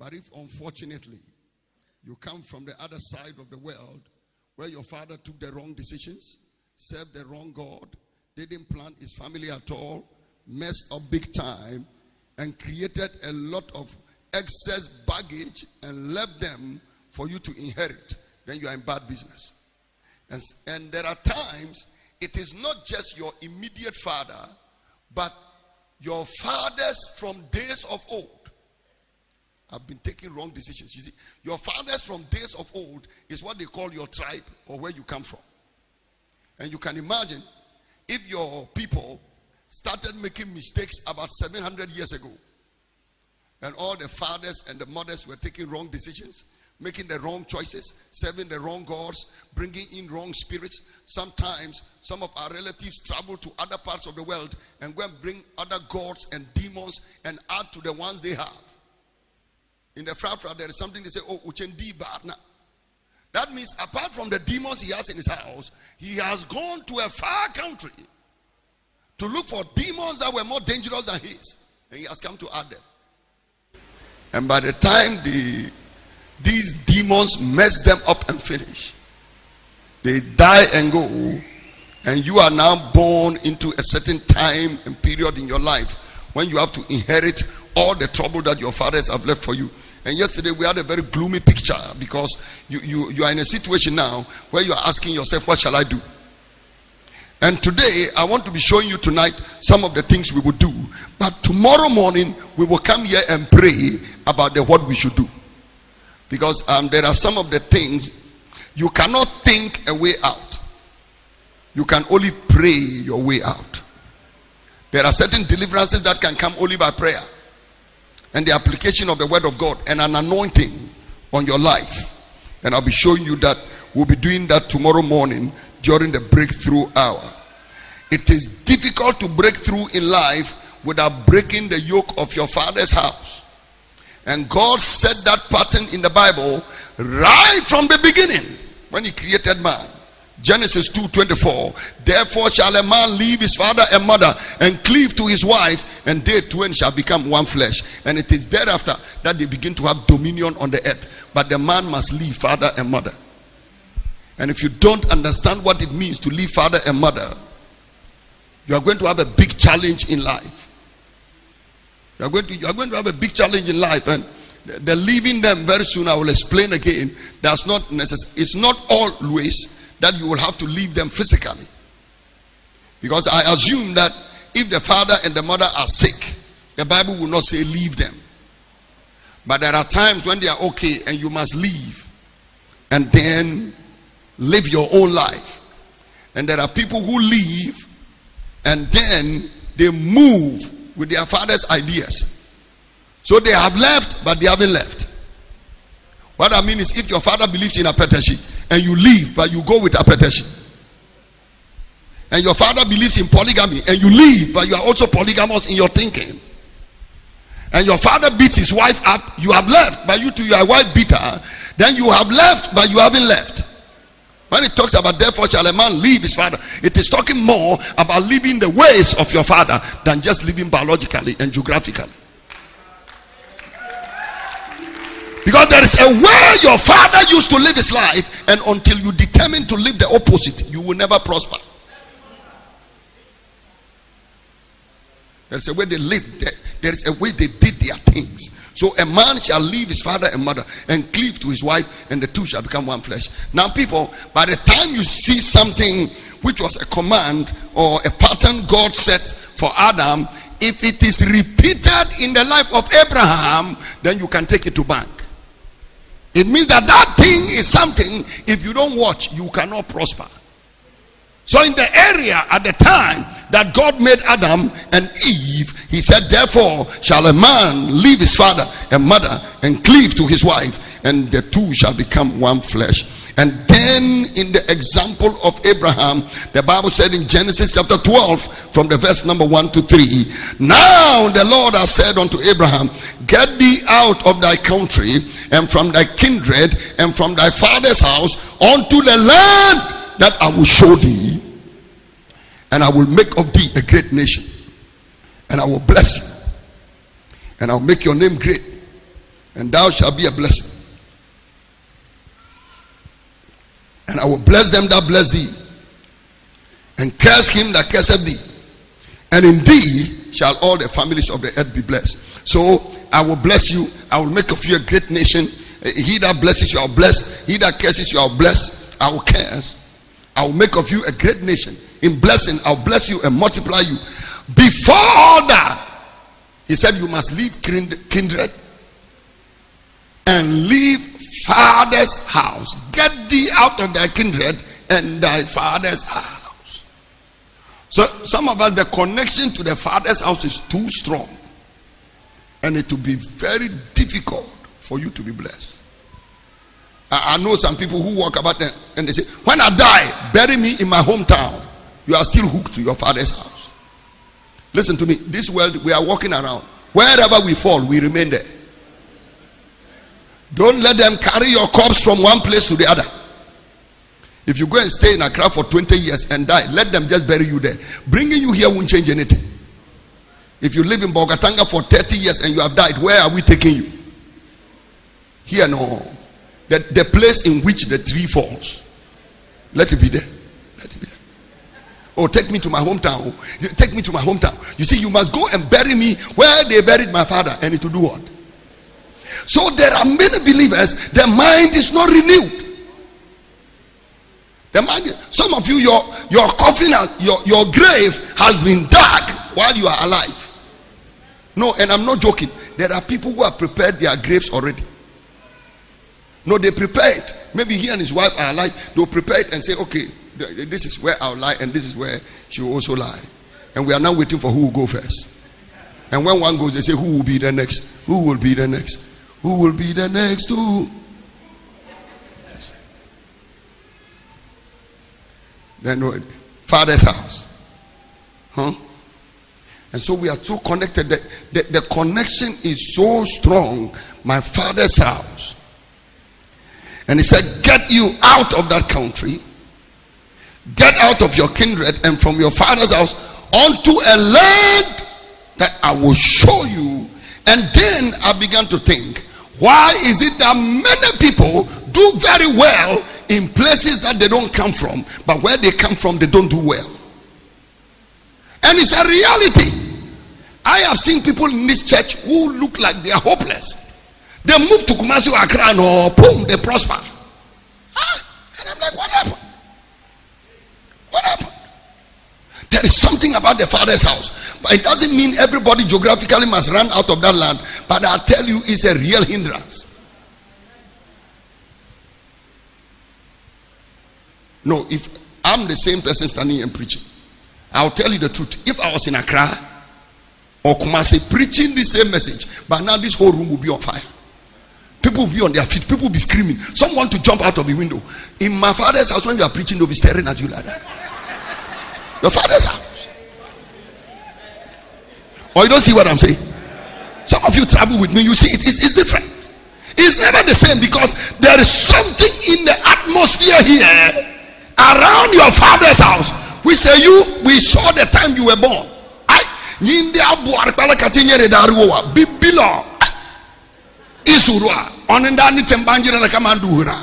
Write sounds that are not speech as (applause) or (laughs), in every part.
But if unfortunately you come from the other side of the world where your father took the wrong decisions, served the wrong God, didn't plan his family at all, messed up big time, and created a lot of excess baggage and left them for you to inherit, then you are in bad business. And, and there are times it is not just your immediate father, but your fathers from days of old have been taking wrong decisions. You see, your fathers from days of old is what they call your tribe or where you come from. And you can imagine if your people started making mistakes about 700 years ago, and all the fathers and the mothers were taking wrong decisions, making the wrong choices, serving the wrong gods, bringing in wrong spirits. Sometimes some of our relatives travel to other parts of the world and go and bring other gods and demons and add to the ones they have. In the Frafra, there is something they say, oh, Uchendi Barna. That means apart from the demons he has in his house, he has gone to a far country to look for demons that were more dangerous than his. And he has come to add them. And by the time the these demons mess them up and finish, they die and go, and you are now born into a certain time and period in your life when you have to inherit all the trouble that your fathers have left for you. And yesterday we had a very gloomy picture because you, you, you are in a situation now where you are asking yourself, What shall I do? And today I want to be showing you tonight some of the things we will do. But tomorrow morning we will come here and pray about the what we should do. Because um, there are some of the things you cannot think a way out. You can only pray your way out. There are certain deliverances that can come only by prayer and the application of the word of God and an anointing on your life. And I'll be showing you that we'll be doing that tomorrow morning during the breakthrough hour. It is difficult to break through in life without breaking the yoke of your father's house. And God set that pattern in the Bible right from the beginning when He created man. Genesis 2:24. Therefore shall a man leave his father and mother and cleave to his wife, and they twain shall become one flesh. And it is thereafter that they begin to have dominion on the earth. But the man must leave father and mother. And if you don't understand what it means to leave father and mother, you are going to have a big challenge in life. You are going to, you are going to have a big challenge in life, and the leaving them very soon. I will explain again. That's not necessary. It's not always that you will have to leave them physically. Because I assume that if the father and the mother are sick, the Bible will not say leave them. But there are times when they are okay and you must leave and then live your own life. And there are people who leave and then they move with their father's ideas. So they have left, but they haven't left. What I mean is, if your father believes in a apprentice and you leave, but you go with apprentice, and your father believes in polygamy and you leave, but you are also polygamous in your thinking, and your father beats his wife up, you have left, but you to your wife beater, then you have left, but you haven't left. When it talks about therefore shall a man leave his father, it is talking more about leaving the ways of your father than just living biologically and geographically. Because there is a way your father used to live his life, and until you determine to live the opposite, you will never prosper. There's a way they lived, there is a way they did their things. So a man shall leave his father and mother and cleave to his wife, and the two shall become one flesh. Now, people, by the time you see something which was a command or a pattern God set for Adam, if it is repeated in the life of Abraham, then you can take it to bank. It means that that thing is something, if you don't watch, you cannot prosper. So, in the area at the time that God made Adam and Eve, he said, Therefore, shall a man leave his father and mother and cleave to his wife, and the two shall become one flesh. And then, in the example of Abraham, the Bible said in Genesis chapter 12, from the verse number 1 to 3 Now the Lord has said unto Abraham, Get thee out of thy country and from thy kindred and from thy father's house unto the land that I will show thee, and I will make of thee a great nation, and I will bless you, and I'll make your name great, and thou shalt be a blessing. And I will bless them that bless thee, and curse him that curseth thee. And in thee shall all the families of the earth be blessed. So I will bless you. I will make of you a great nation. Eh, he that blesses you, I'll bless. He that curses you, I'll bless. I will curse. I will make of you a great nation. In blessing, I'll bless you and multiply you. Before all that, he said, You must leave kindred and leave father's house. Get thee out of thy kindred and thy father's house. So, some of us, the connection to the father's house is too strong, and it will be very difficult for you to be blessed. I, know some people who walk about them and they say, When I die, bury me in my hometown. You are still hooked to your father's house. Listen to me. This world, we are walking around. Wherever we fall, we remain there. Don't let them carry your corpse from one place to the other. If you go and stay in Accra for 20 years and die, let them just bury you there. Bringing you here won't change anything. If you live in Bolgatanga for 30 years and you have died, where are we taking you? Here, no. The, the place in which the tree falls. Let it be there. Let it be there. Oh, take me to my hometown. Take me to my hometown. You see, you must go and bury me where they buried my father. And it will do what? So there are many believers, their mind is not renewed. The mind, some of you, your your coffin, your, your grave has been dug while you are alive. No, and I'm not joking. There are people who have prepared their graves already. No, they prepared. Maybe he and his wife are alive. They'll prepare it and say, okay, this is where I'll lie, and this is where she will also lie. And we are now waiting for who will go first. And when one goes, they say, Who will be the next? Who will be the next? Who will be the next? Who? Then Father's house. Huh? And so we are so connected. that the, the connection is so strong. My father's house. And he said, Get you out of that country Get out of your kindred and from your father's house unto a land that I will show you. And then I began to think, why is it that many people do very well in places that they don't come from, but where they come from, they don't do well? And it's a reality. I have seen people in this church who look like they are hopeless. They move to Kumasi or Accra and oh, boom, they prosper. And I'm like, what happened? What happened? There is something about the father's house. But it doesn't mean everybody geographically must run out of that land. But I tell you, it's a real hindrance. No, if I'm the same person standing and preaching, I'll tell you the truth. If I was in Accra or Kumasi preaching the same message, but now this whole room will be on fire. People will be on their feet. People will be screaming. Some want to jump out of the window. In my father's house, when you are preaching, they'll be staring at you like that. Your father's house. Or you don't see what I'm saying? Some of you travel with me, you see it, it's, it's different. It's never the same because there is something in the atmosphere here around your father's house. We say you, we saw the time you were born. I bibilo isuru a ɔne nda ne tɛmbangyere na kama nduhura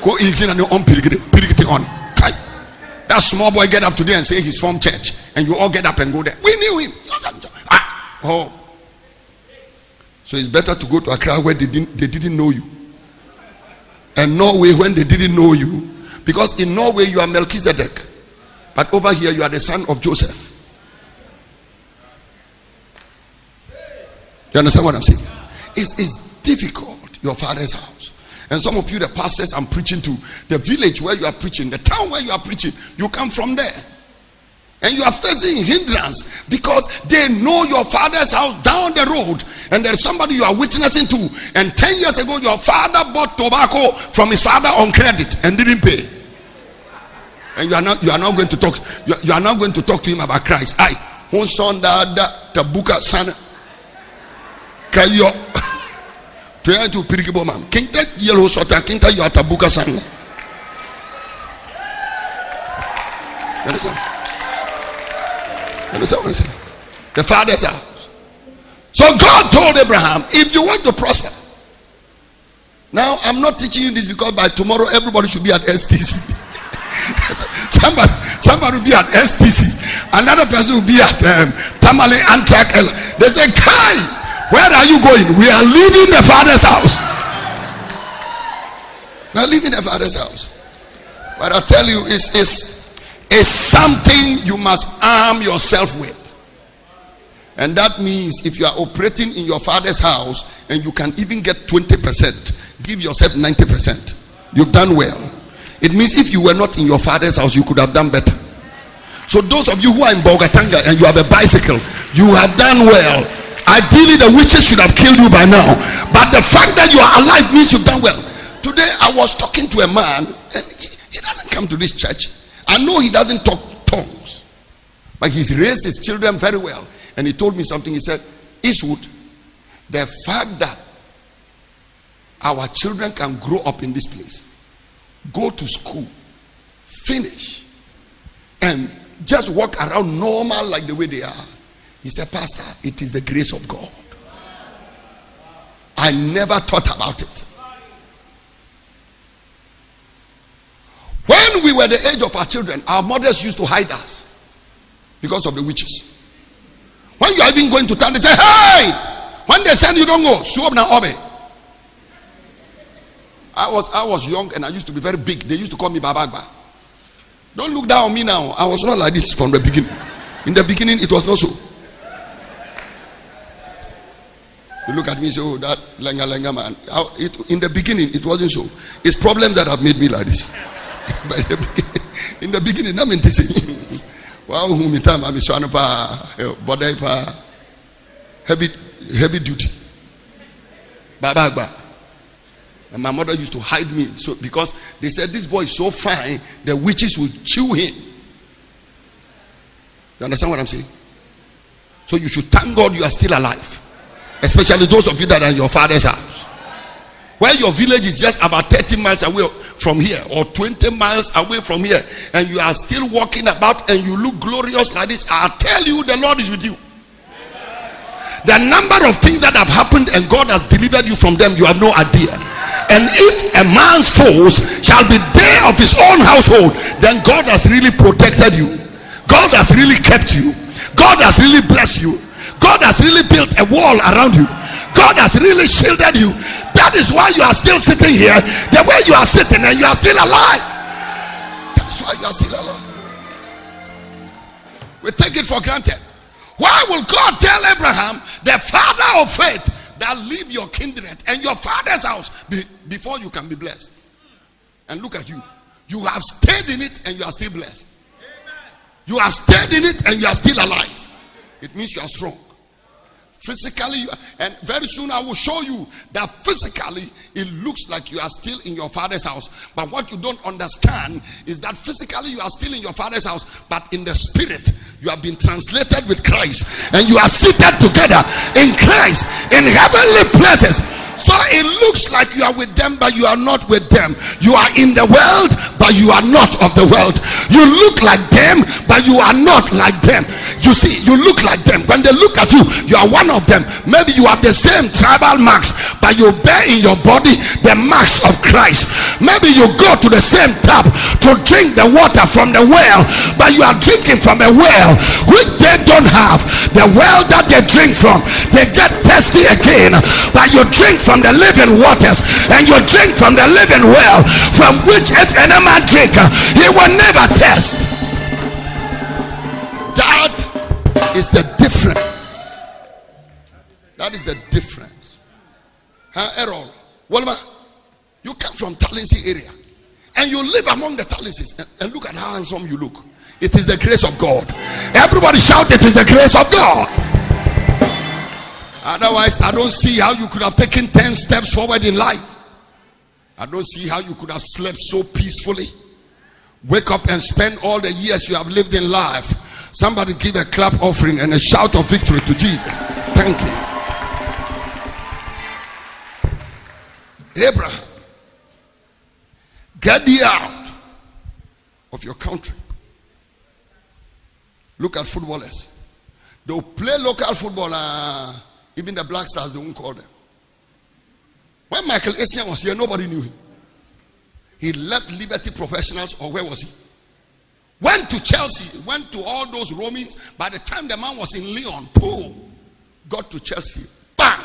ko ilsina ne on pirikiti on that small boy get up today and say he's from church, and you all get up and go there. We knew him. Oh. So it's better to go to Accra where they didn't, they didn't know you. And Norway when they didn't know you. Because in Norway you are Melchizedek. But over here you are the son of Joseph. You understand what I'm saying? It's, it's difficult, your father's house. And some of you, the pastors I'm preaching to, the village where you are preaching, the town where you are preaching, you come from there. And you are facing hindrance because they know your father's house down the road, and there's somebody you are witnessing to. And 10 years ago, your father bought tobacco from his father on credit and didn't pay. And you are not you are not going to talk, you are, you are not going to talk to him about Christ. I son da tabuka sana kayo (coughs) Try to pirikibo mam. Kinta yellow sota kinta you atabuka sang. You understand? Understand what I'm saying? The father's house. So God told Abraham, if you want to prosper, Now, I'm not teaching you this because by tomorrow everybody should be at STC. (laughs) somebody, somebody will be at STC. Another person will be at um, Tamale Antrak. They say, Kai, where are you going? We are leaving the father's house. We are leaving the father's house. But I tell you, it's, it's, it's something you must arm yourself with. And that means if you are operating in your father's house and you can even get 20%, give yourself 90%. You've done well. It means if you were not in your father's house, you could have done better. So, those of you who are in Bolgatanga and you have a bicycle, you have done well. Ideally, the witches should have killed you by now. But the fact that you are alive means you've done well. Today, I was talking to a man, and he, he doesn't come to this church. I know he doesn't talk tongues, but he's raised his children very well. And he told me something. He said, Eastwood, the fact that our children can grow up in this place, go to school, finish, and just walk around normal like the way they are. He said, Pastor, it is the grace of God. I never thought about it. When we were the age of our children, our mothers used to hide us because of the witches. When you are even going to town, they say, Hey! When they send you, don't go. Show up now, obey. I was I was young and I used to be very big. They used to call me Babagba. Don't look down on me now. I was not like this from the beginning. In the beginning, it was not so. You look at me and say, Oh, that lenga lenga man. In the beginning, it wasn't so. It's problems that have made me like this. (laughs) but in the beginning, I'm in this. Wow, whom me time I'm son of body heavy heavy duty. Babagba. And my mother used to hide me so because they said this boy is so fine, the witches will chew him. You understand what I'm saying? So you should thank God you are still alive. Especially those of you that are in your father's house. Where your village is just about 30 miles away from here or 20 miles away from here, and you are still walking about and you look glorious like this, i tell you the Lord is with you. The number of things that have happened and God has delivered you from them, you have no idea. And if a man's foes shall be there of his own household, then God has really protected you. God has really kept you. God has really blessed you. God has really built a wall around you. God has really shielded you. That is why you are still sitting here the way you are sitting and you are still alive. That's why you are still alive. We take it for granted. Why will God tell Abraham, the father of faith, that leave your kindred and your father's house be, before you can be blessed? And look at you. You have stayed in it and you are still blessed. You have stayed in it and you are still alive. It means you are strong. Physically, and very soon I will show you that physically it looks like you are still in your father's house. But what you don't understand is that physically you are still in your father's house, but in the spirit you have been translated with Christ and you are seated together in Christ in heavenly places so it looks like you are with them, but you are not with them. You are in the world, but you are not of the world. You look like them, but you are not like them. You see, you look like them. When they look at you, you are one of them. Maybe you have the same tribal marks, but you bear in your body the marks of Christ. Maybe you go to the same tap to drink the water from the well, but you are drinking from a well which they don't have. The well that they drink from, they get thirsty again, but you drink from the living waters and you drink from the living well from which if any man drink he will never thirst that is the difference. That is the difference. Huh errol? Walma, you come from Talensi area and you live among the Talensis and, and look at how handsome you look. It is the grace of God. Everybody shout it is the grace of God Otherwise, I don't see how you could have taken 10 steps forward in life. I don't see how you could have slept so peacefully. Wake up and spend all the years you have lived in life. Somebody give a clap offering and a shout of victory to Jesus. Thank you. Abraham, get thee out of your country. Look at footballers. They'll play local football. Uh, even the black stars, they won't call them. When Michael Essien was here, nobody knew him. He left Liberty Professionals, or where was he? Went to Chelsea, went to all those roamings. By the time the man was in Lyon, boom, got to Chelsea, bang.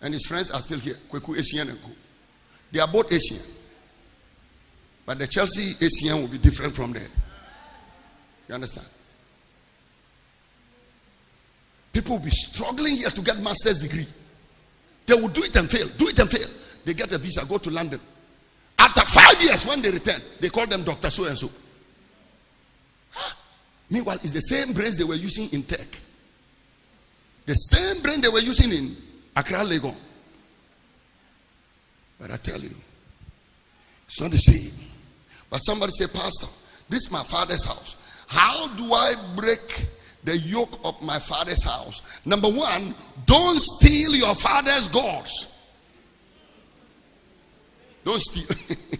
And his friends are still here. Kweku Essien and. They are both Essien. But the Chelsea Essien will be different from there. You understand? People will be struggling here to get master's degree. They will do it and fail, do it and fail. They get a visa, go to London. After five years, when they return, they call them Dr. So and so. Meanwhile, it's the same brains they were using in tech. The same brain they were using in Accra, Legon. But I tell you, it's not the same. But somebody say, Pastor, this is my father's house. How do I break the yoke of my father's house? Number one, don't steal your father's gods. Don't steal. (laughs)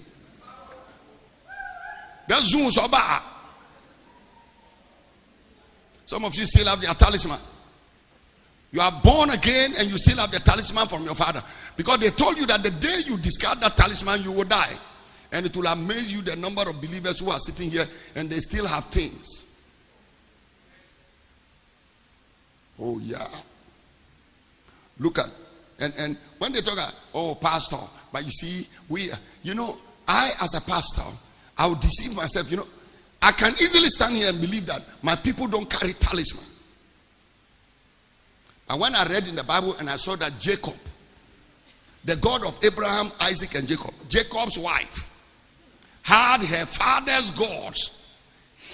That's. Some of you still have your talisman. You are born again and you still have the talisman from your father. Because they told you that the day you discard that talisman, you will die. And it will amaze you the number of believers who are sitting here and they still have things. Oh, yeah. Look at, and, and when they talk, oh, pastor, but you see, we, you know, I as a pastor, I would deceive myself. You know, I can easily stand here and believe that my people don't carry talisman. And when I read in the Bible and I saw that Jacob, the God of Abraham, Isaac, and Jacob, Jacob's wife, had her father's gods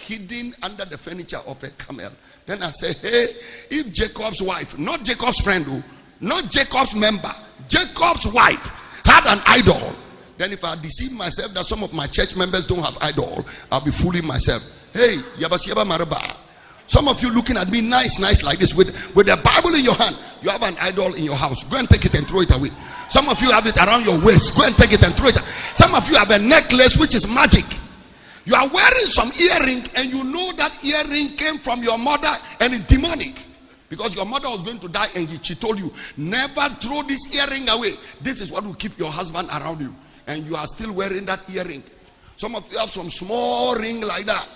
hidden under the furniture of a camel. Then I said, Hey, if Jacob's wife, not Jacob's friend, oh, not Jacob's member, Jacob's wife had an idol, then if I deceive myself that some of my church members don't have idol, I'll be fooling myself. Hey, Yabasiaba Maraba. Some of you looking at me nice, nice like this with, with the Bible in your hand. You have an idol in your house. Go and take it and throw it away. Some of you have it around your waist. Go and take it and throw it. Some of you have a necklace which is magic. You are wearing some earring and you know that earring came from your mother and it's demonic. Because your mother was going to die and she told you, never throw this earring away. This is what will keep your husband around you. And you are still wearing that earring. Some of you have some small ring like that.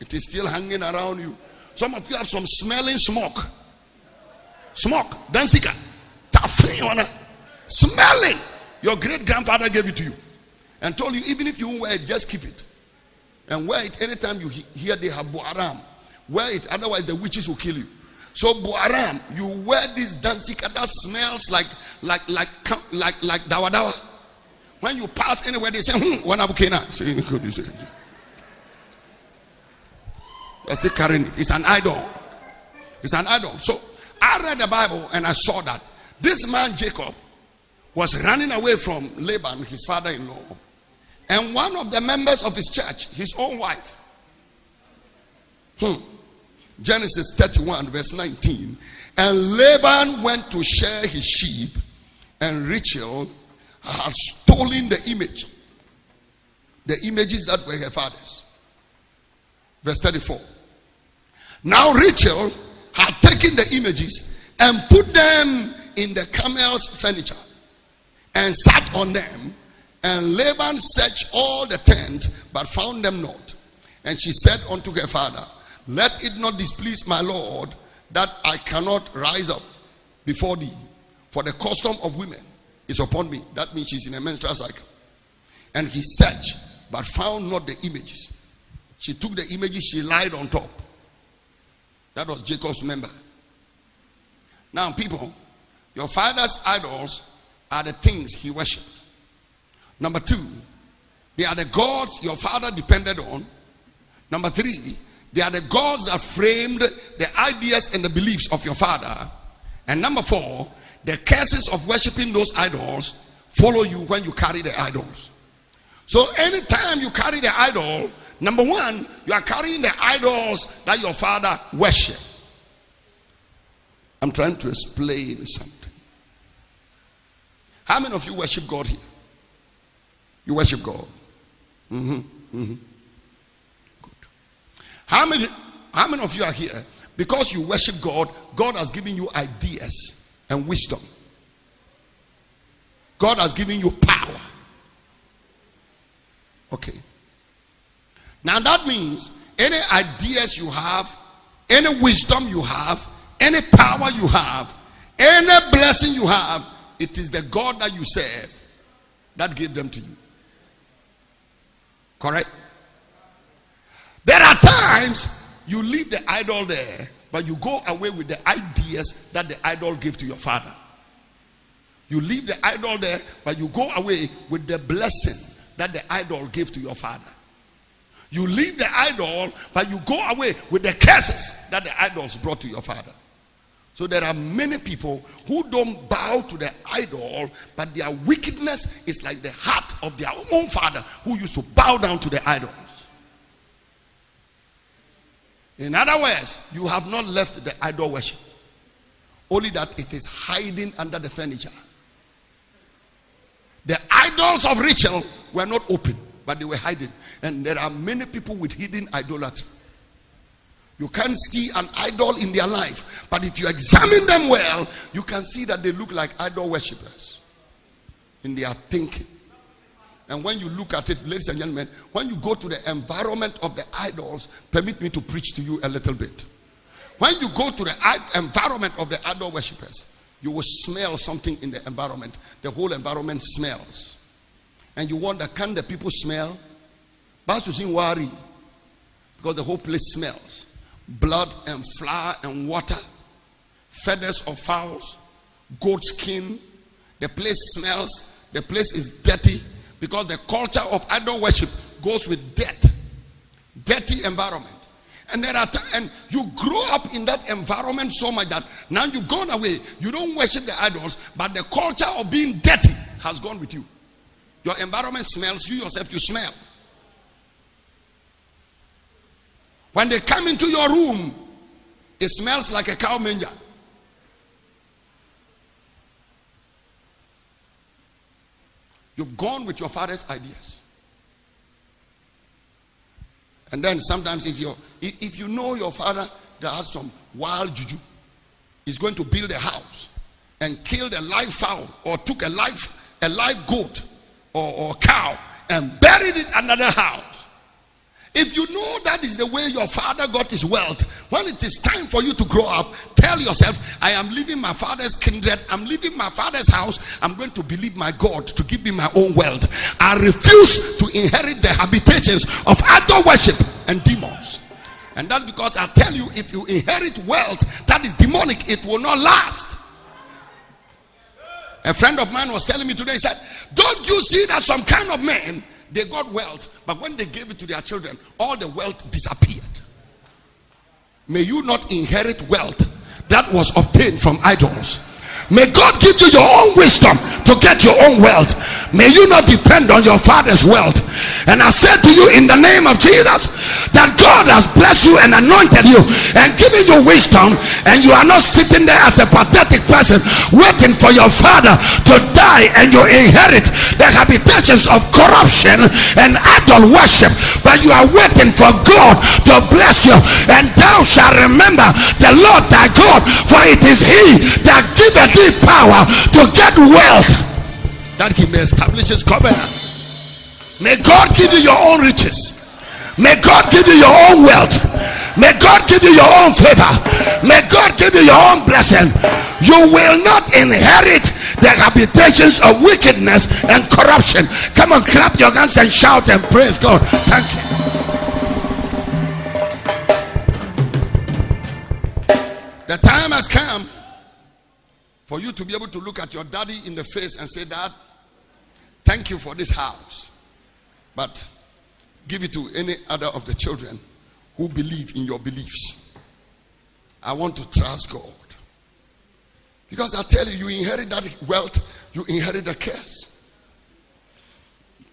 It is still hanging around you. Some of you have some smelling smoke. Smoke. Dansika. Smelling. Your great grandfather gave it to you and told you, even if you wear it, just keep it. And wear it anytime you hear they have Buaram. Wear it, otherwise the witches will kill you. So Buaram, you wear this dansika that smells like like like like like dawa dawa. When you pass anywhere, they say, hmm, one abukena. Say, you say? You're still carrying it. It's an idol. It's an idol. So I read the Bible and I saw that this man Jacob was running away from Laban, his father-in-law, and one of the members of his church, his own wife. Hmm. Genesis 31, verse 19. And Laban went to share his sheep, and Rachel had stolen the image, the images that were her father's. Verse 34. Now Rachel had taken the images and put them in the camel's furniture and sat on them. And Laban searched all the tent, but found them not. And she said unto her father, Let it not displease my Lord that I cannot rise up before thee, for the custom of women is upon me. That means she's in a menstrual cycle. And he searched, but found not the images. She took the images, she lied on top. That was Jacob's member. Now, people, your father's idols are the things he worshipped. Number two, they are the gods your father depended on. Number three, they are the gods that framed the ideas and the beliefs of your father. And number four, the curses of worshiping those idols follow you when you carry the idols. So anytime you carry the idol, number one, you are carrying the idols that your father worshiped. I'm trying to explain something. How many of you worship God here? You worship God. Mm-hmm. Mm-hmm. Good. How many? How many of you are here because you worship God? God has given you ideas and wisdom. God has given you power. Okay. Now that means any ideas you have, any wisdom you have, any power you have, any blessing you have, it is the God that you serve that gave them to you. Correct? There are times you leave the idol there, but you go away with the ideas that the idol gave to your father. You leave the idol there, but you go away with the blessing that the idol gave to your father. You leave the idol, but you go away with the curses that the idols brought to your father. So there are many people who don't bow to the idol, but their wickedness is like the heart of their own father who used to bow down to the idols. In other words, you have not left the idol worship, only that it is hiding under the furniture. The idols of Rachel were not open, but they were hiding. And there are many people with hidden idolatry. You can't see an idol in their life, but if you examine them well, you can see that they look like idol worshippers in their thinking. And when you look at it, ladies and gentlemen, when you go to the environment of the idols, permit me to preach to you a little bit. When you go to the environment of the idol worshippers, you will smell something in the environment. The whole environment smells. And you wonder, can the people smell? But you worry because the whole place smells blood and flour and water, feathers of fowls, goat skin. The place smells, the place is dirty because the culture of idol worship goes with dirt, dirty environment. And there are t- and you grow up in that environment so much that now you've gone away. You don't worship the idols, but the culture of being dirty has gone with you. Your environment smells, you yourself, you smell. When they come into your room, it smells like a cow manger. You've gone with your father's ideas. And then sometimes if you if you know your father that has some wild juju, he's going to build a house and killed a live fowl or took a live a live goat or, or cow and buried it under the house. If you know that is the way your father got his wealth, when it is time for you to grow up, tell yourself, I am leaving my father's kindred, I'm leaving my father's house, I'm going to believe my God to give me my own wealth. I refuse to inherit the habitations of idol worship and demons. And that's because I tell you, if you inherit wealth that is demonic, it will not last. A friend of mine was telling me today, he said, Don't you see that some kind of men they got wealth, but when they gave it to their children, all the wealth disappeared. May you not inherit wealth that was obtained from idols. May God give you your own wisdom to get your own wealth. May you not depend on your father's wealth. And I said to you in the name of Jesus that God has blessed you and anointed you and given you wisdom, and you are not sitting there as a pathetic person waiting for your father to die and you inherit the habitations of corruption and idol worship, but you are waiting for God to bless you, and thou shalt remember the Lord thy God, for it is He that giveth thee power to get wealth that He may establish His covenant. May God give you your own riches. May God give you your own wealth. May God give you your own favor. May God give you your own blessing. You will not inherit the habitations of wickedness and corruption. Come on, clap your hands and shout and praise God. Thank you. The time has come for you to be able to look at your daddy in the face and say, Dad, thank you for this house. But give it to any other of the children who believe in your beliefs. I want to trust God. Because I tell you, you inherit that wealth, you inherit the curse.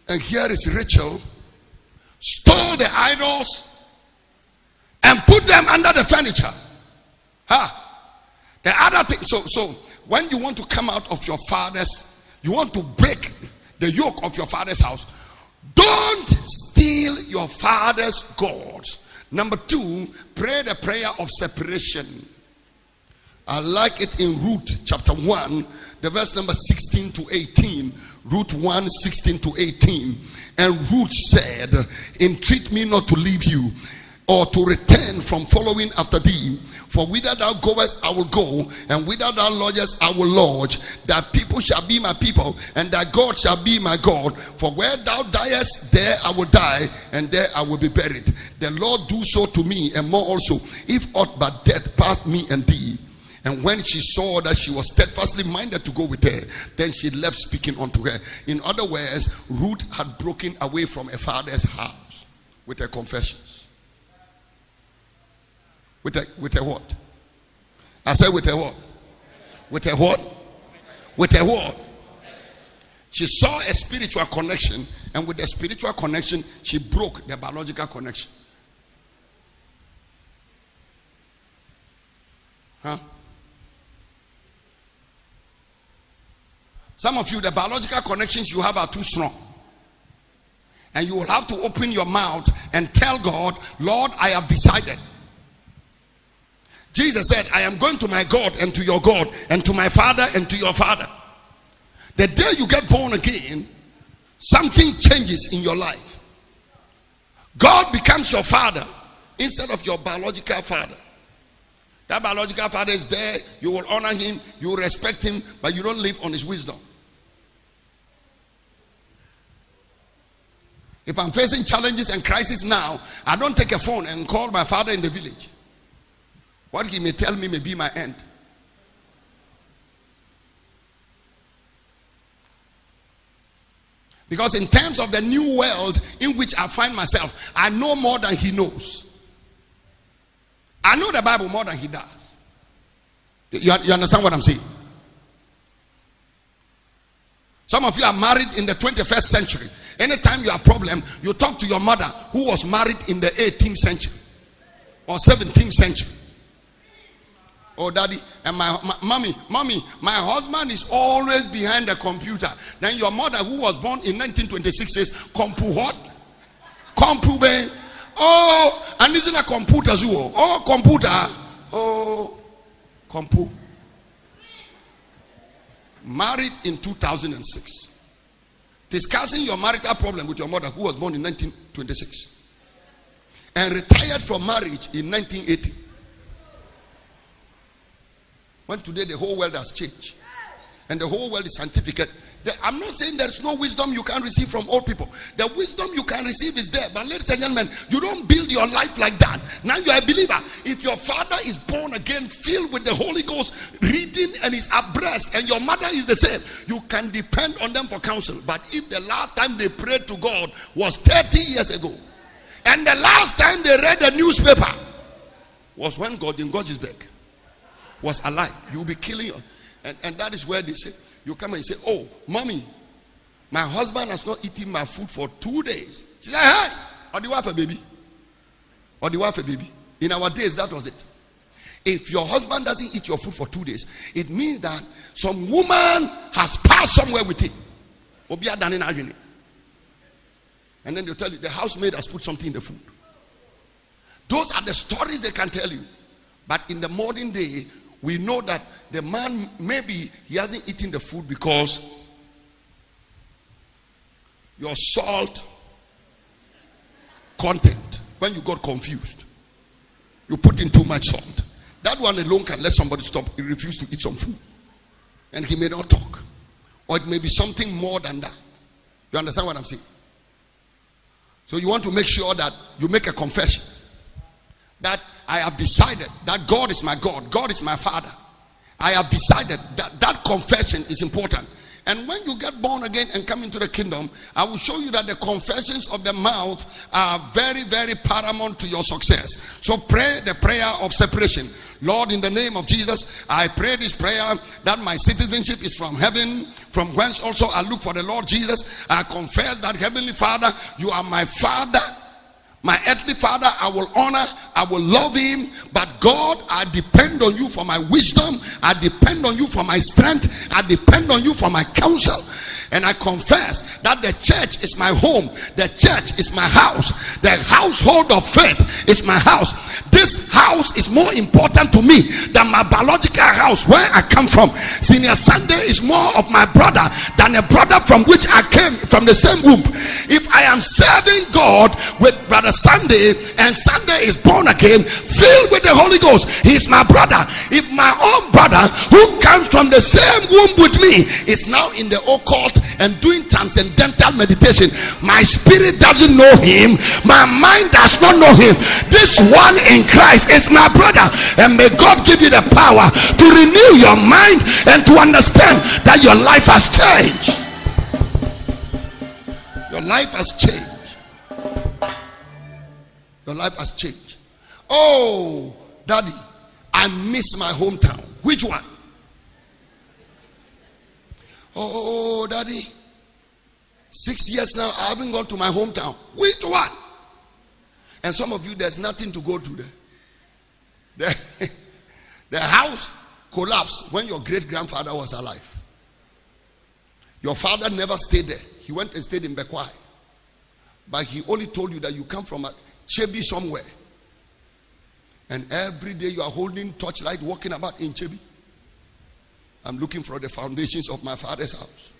And here is Rachel stole the idols and put them under the furniture. Huh? The other thing, so so when you want to come out of your father's, you want to break the yoke of your father's house, don't steal your father's gods. Number two, pray the prayer of separation. I like it in Ruth chapter 1 the verse number 16 to 18. Ruth 1 16 to 18. And Ruth said, Entreat me not to leave you or to return from following after thee. For whither thou goest, I will go, and whither thou lodgest, I will lodge. That people shall be my people, and that God shall be my God. For where thou diest, there I will die, and there I will be buried. The Lord do so to me, and more also, if aught but death pass me and thee. And when she saw that she was steadfastly minded to go with her, then she left speaking unto her. In other words, Ruth had broken away from her father's house with her confessions. With a, with a what? I said with a what? With a what? With a what? She saw a spiritual connection, and with the spiritual connection, she broke the biological connection. Huh? Some of you, the biological connections you have are too strong. And you will have to open your mouth and tell God, Lord, I have decided. Jesus said, I am going to my God and to your God, and to my Father and to your Father. The day you get born again, something changes in your life. God becomes your father instead of your biological father. That biological father is there, you will honor him, you will respect him, but you don't live on his wisdom. If I'm facing challenges and crisis now, I don't take a phone and call my father in the village. What he may tell me may be my end. Because in terms of the new world in which I find myself, I know more than he knows. I know the Bible more than he does. You, you understand what I'm saying? Some of you are married in the 21st century. Anytime you have a problem, you talk to your mother who was married in the 18th century or 17th century. Oh, daddy, and my, my mommy, mommy, my husband is always behind the computer. Then your mother, who was born in 1926, says, "Compu what? Compu be? Oh, and isn't a computer zoo? Oh, computer. Oh, compu." Married in 2006 discussing your marital problem with your mother who was born in 1926 and retired from marriage in 1980 when today the whole world has changed and the whole world is scientific I'm not saying there's no wisdom you can receive from old people. The wisdom you can receive is there. But, ladies and gentlemen, you don't build your life like that. Now you're a believer. If your father is born again, filled with the Holy Ghost, reading and is abreast, and your mother is the same, you can depend on them for counsel. But if the last time they prayed to God was 30 years ago, and the last time they read the newspaper was when Gordon Guggisberg was alive, you'll be killing you. And, and that is where they say, you come and say, Oh, mommy, my husband has not eaten my food for two days. She said, Hey, or the wife a baby? Or the wife a baby? In our days, that was it. If your husband doesn't eat your food for two days, it means that some woman has passed somewhere with it. And then they'll tell you the housemaid has put something in the food. Those are the stories they can tell you. But in the modern day, we know that the man maybe he hasn't eaten the food because your salt content when you got confused you put in too much salt. That one alone can let somebody stop. He refused to eat some food. And he may not talk. Or it may be something more than that. You understand what i'm saying? So you want to make sure that you make a confession. That I have decided that God is my God, God is my Father. I have decided that that confession is important. And when you get born again and come into the kingdom, I will show you that the confessions of the mouth are very, very paramount to your success. So pray the prayer of separation. Lord, in the name of Jesus, I pray this prayer that my citizenship is from heaven, from whence also I look for the Lord Jesus. I confess that, Heavenly Father, you are my Father my earthly father, I will honor, I will love him. But God, I depend on you for my wisdom. I depend on you for my strength. I depend on you for my counsel. And I confess that the church is my home. The church is my house. The household of faith is my house. This house is more important to me than my biological house where I come from. Senior Sunday is more of my brother than a brother from which I came from the same womb. If I am serving God with Brother Sunday and Sunday is born again, filled with the Holy Ghost, he's my brother. If my own brother who comes from the same womb with me is now in the occult and doing transcendental meditation, my spirit doesn't know him, my mind does not know him. This one in Christ is my brother, and may God give you the power to renew your mind and to understand that your life has changed. Your life has changed. Your life has changed. Oh, daddy, I miss my hometown. Which one? Oh, oh, oh, daddy, six years now, I haven't gone to my hometown. Which one? And some of you, there's nothing to go to there. The, (laughs) the house collapsed when your great grandfather was alive. Your father never stayed there. He went and stayed in Bekwai. But he only told you that you come from a Chebi somewhere. And every day you are holding torchlight, walking about in Chebi. I'm looking for the foundations of my father's house.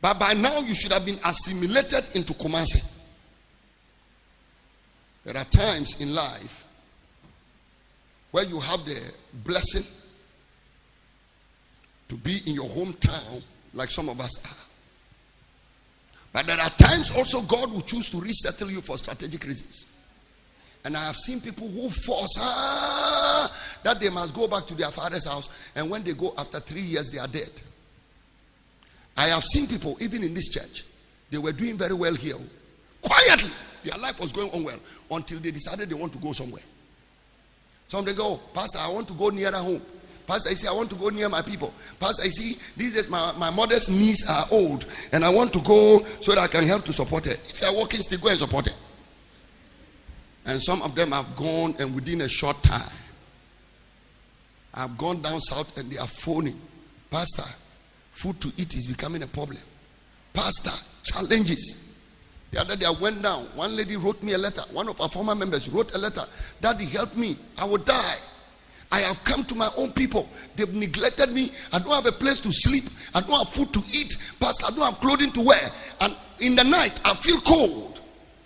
But by now you should have been assimilated into Kumasi. There are times in life where you have the blessing to be in your hometown, like some of us are. But there are times also God will choose to resettle you for strategic reasons. And I have seen people who force ah, that they must go back to their father's house, and when they go after three years, they are dead. I have seen people, even in this church, they were doing very well here. Quietly, their life was going on well until they decided they want to go somewhere. Some they go, Pastor, I want to go nearer home. Pastor, I see, I want to go near my people. Pastor, I see, these is my, my mother's knees are old and I want to go so that I can help to support her. If you are working, still go and support her. And some of them have gone and within a short time, I've gone down south and they are phoning. Pastor, food to eat is becoming a problem. Pastor, challenges. The other day I went down. One lady wrote me a letter. One of our former members wrote a letter. Daddy, help me. I will die. I have come to my own people. They've neglected me. I don't have a place to sleep. I don't have food to eat. Pastor, I don't have clothing to wear. And in the night, I feel cold.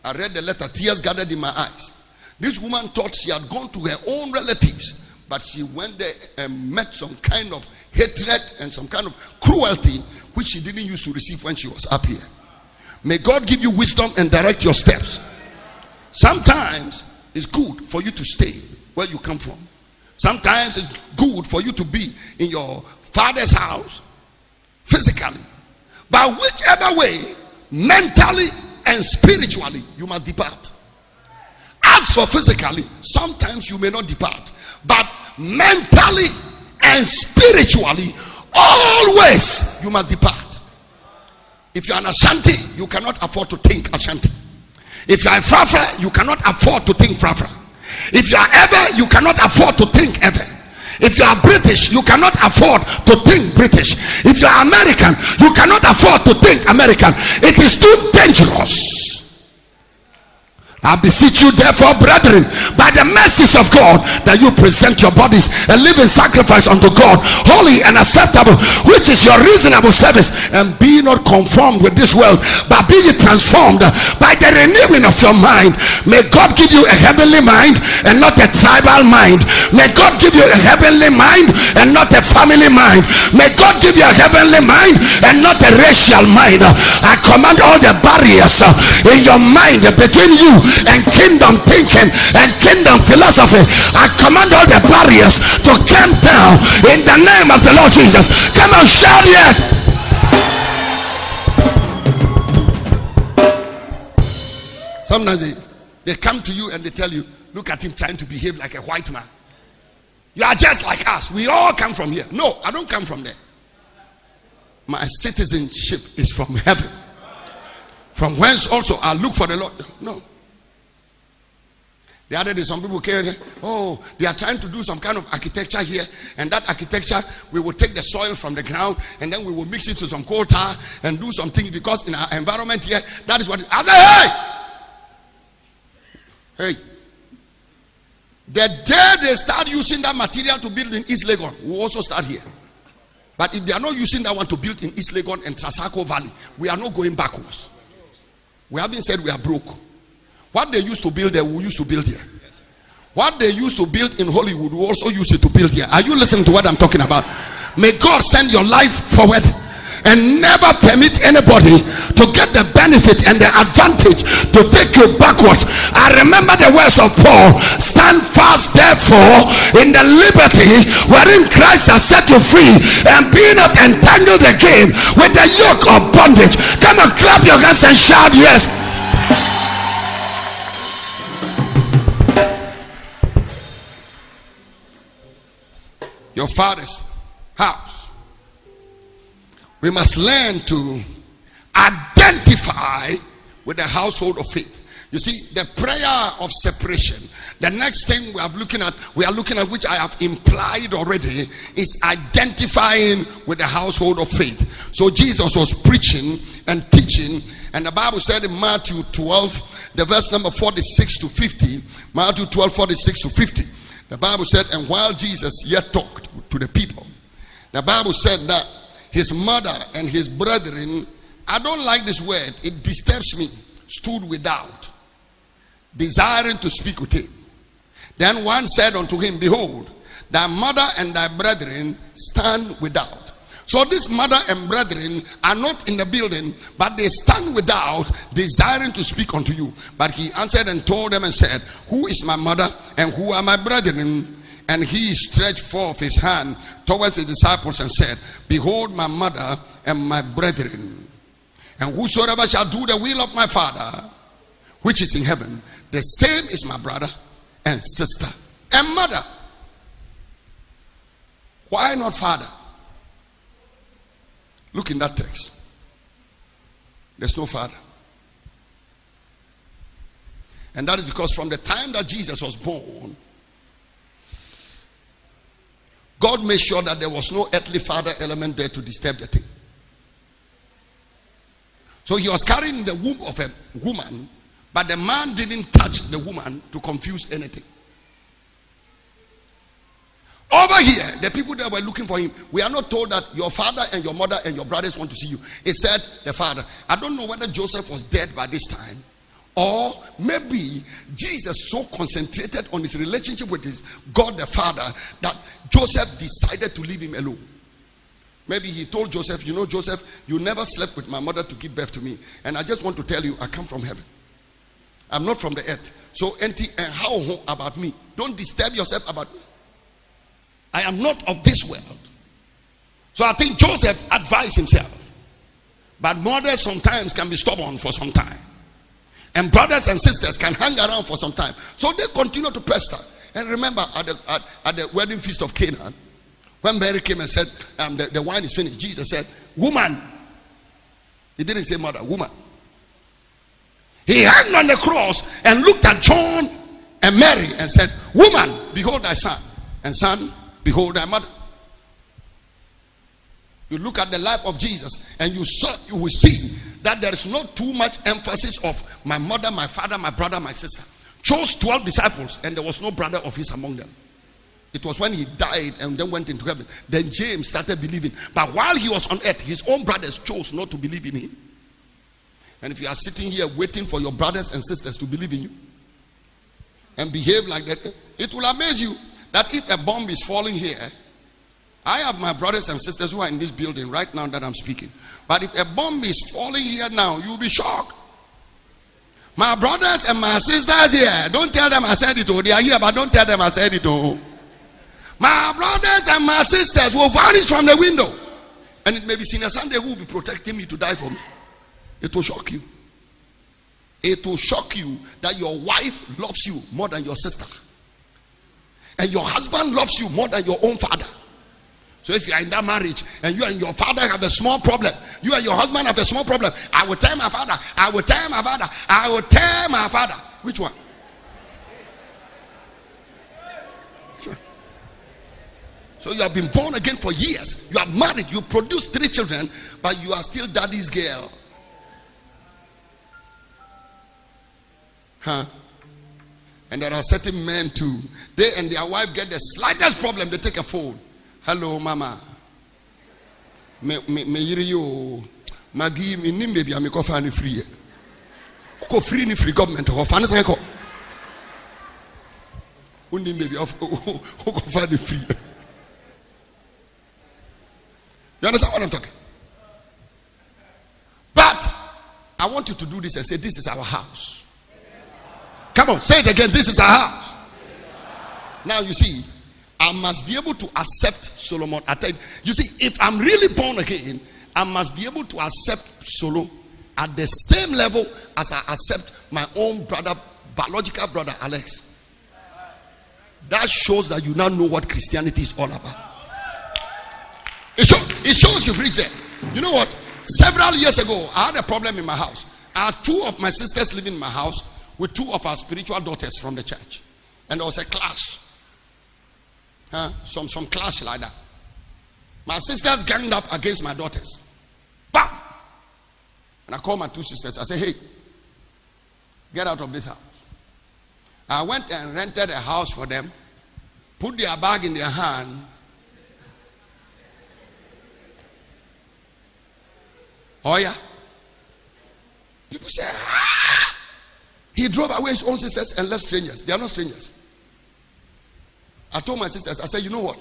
I read the letter, tears gathered in my eyes. This woman thought she had gone to her own relatives, but she went there and met some kind of hatred and some kind of cruelty which she didn't used to receive when she was up here. May God give you wisdom and direct your steps. Sometimes it's good for you to stay where you come from. Sometimes it's good for you to be in your father's house physically. But whichever way, mentally and spiritually, you must depart. As for physically, sometimes you may not depart. But mentally and spiritually, always you must depart. If you are an Ashanti, you cannot afford to think Ashanti. If you are a Frafra, you cannot afford to think Frafra. If you are Ewe, you cannot afford to think Ewe. If you are British, you cannot afford to think British. If you are American, you cannot afford to think American. It is too dangerous. I beseech you, therefore, brethren, by the mercies of God, that you present your bodies a living sacrifice unto God, holy and acceptable, which is your reasonable service. And be not conformed with this world, but be ye transformed by the renewing of your mind. May God give you a heavenly mind and not a tribal mind. May God give you a heavenly mind and not a family mind. May God give you a heavenly mind and not a racial mind. I command all the barriers in your mind between you and kingdom thinking and kingdom philosophy. I command all the barriers to come down in the name of the Lord Jesus. Come on, shout yes. Sometimes they, they come to you and they tell you, look at him trying to behave like a white man. You are just like us. We all come from here. No, I don't come from there. My citizenship is from heaven. From whence also I look for the Lord. No. The other day, some people came, oh, they are trying to do some kind of architecture here, and that architecture, we will take the soil from the ground and then we will mix it to some coal and do some things because in our environment here, that is what. I say, hey, hey, The day they start using that material to build in East Legon, we also start here. But if they are not using that one to build in East Legon and Trasacco Valley, we are not going backwards. We haven't said we are broke. What they used to build there, we used to build here. What they used to build in Hollywood, we also use it to build here. Are you listening to what I'm talking about? May God send your life forward and never permit anybody to get the benefit and the advantage to take you backwards. I remember the words of Paul stand fast, therefore, in the liberty wherein Christ has set you free, and be not entangled again with the yoke of bondage. Come on, clap your hands and shout, Yes. Your father's house we must learn to identify with the household of faith. You see, the prayer of separation. The next thing we are looking at, we are looking at which I have implied already, is identifying with the household of faith. So Jesus was preaching and teaching, and the Bible said in Matthew 12, the verse number 46 to 50, Matthew 12, 46 to 50. The Bible said, and while Jesus yet talked to the people, the Bible said that his mother and his brethren, I don't like this word, it disturbs me, stood without, desiring to speak with him. Then one said unto him, Behold, thy mother and thy brethren stand without. So this mother and brethren are not in the building, but they stand without, desiring to speak unto you. But he answered and told them and said, Who is my mother and who are my brethren? And he stretched forth his hand towards the disciples and said, Behold, my mother and my brethren. And whosoever shall do the will of my Father, which is in heaven, the same is my brother and sister and mother. Why not father? Look in that text. There's no father. And that is because from the time that Jesus was born, God made sure that there was no earthly father element there to disturb the thing. So he was carrying the womb of a woman, but the man didn't touch the woman to confuse anything. Over here, the people that were looking for him, we are not told that your father and your mother and your brothers want to see you. It said the father. I don't know whether Joseph was dead by this time, or maybe Jesus so concentrated on his relationship with his God the Father that Joseph decided to leave him alone. Maybe he told Joseph, You know, Joseph, you never slept with my mother to give birth to me. And I just want to tell you, I come from heaven. I'm not from the earth. So, empty and how about me? Don't disturb yourself about me. I am not of this world. So, I think Joseph advised himself. But mothers sometimes can be stubborn for some time. And brothers and sisters can hang around for some time. So, they continue to pester. And remember at the, at, at the wedding feast of Canaan, when Mary came and said, um, the, the wine is finished, Jesus said, Woman. He didn't say mother, woman. He hung on the cross and looked at John and Mary and said, Woman, behold thy son. And son, behold thy mother. You look at the life of Jesus and you saw, you will see that there is not too much emphasis of my mother, my father, my brother, my sister chose 12 disciples, and there was no brother of his among them. It was when he died and then went into heaven. Then James started believing. But while he was on earth, his own brothers chose not to believe in him. And if you are sitting here waiting for your brothers and sisters to believe in you and behave like that, it will amaze you that if a bomb is falling here, I have my brothers and sisters who are in this building right now that I'm speaking. But if a bomb is falling here now, you'll be shocked. My brothers and my sisters here, don't tell them I said it. Oh, they are here, but don't tell them I said it. Oh, my brothers and my sisters will vanish from the window, and it may be Senior Sunday who will be protecting me to die for me. It will shock you. It will shock you that your wife loves you more than your sister, and your husband loves you more than your own father. So if you are in that marriage and you and your father have a small problem, you and your husband have a small problem, I will tell my father, I will tell my father, I will tell my father. Which one? So you have been born again for years. You are married, you produce three children, but you are still daddy's girl. Huh? And there are certain men too. They and their wife get the slightest problem, they take a phone. Hello, mama. Me me me yiri yo. Magi me nim baby am ko fa ni free. Ko free ni free government ho fa ni san ko. Unim baby of ko fa ni free. You understand what I'm talking? But I want you to do this and say, This is our house. Come on, say it again. This is our house. Now you see, I must be able to accept Solomon. You, you see, if I'm really born again, I must be able to accept Solo at the same level as I accept my own brother, biological brother Alex. That shows that you now know what Christianity is all about. It, show, it shows you've reached there. You know what? Several years ago, I had a problem in my house. I had two of my sisters living in my house with two of our spiritual daughters from the church. And there was a clash. Huh? Some, some clash like that. My sisters ganged up against my daughters. Bam! And I called my two sisters. I said, hey, get out of this house. I went and rented a house for them, put their bag in their hand, Oh, yeah. People say, ah! He drove away his own sisters and left strangers. They are not strangers. I told my sisters, I said, you know what?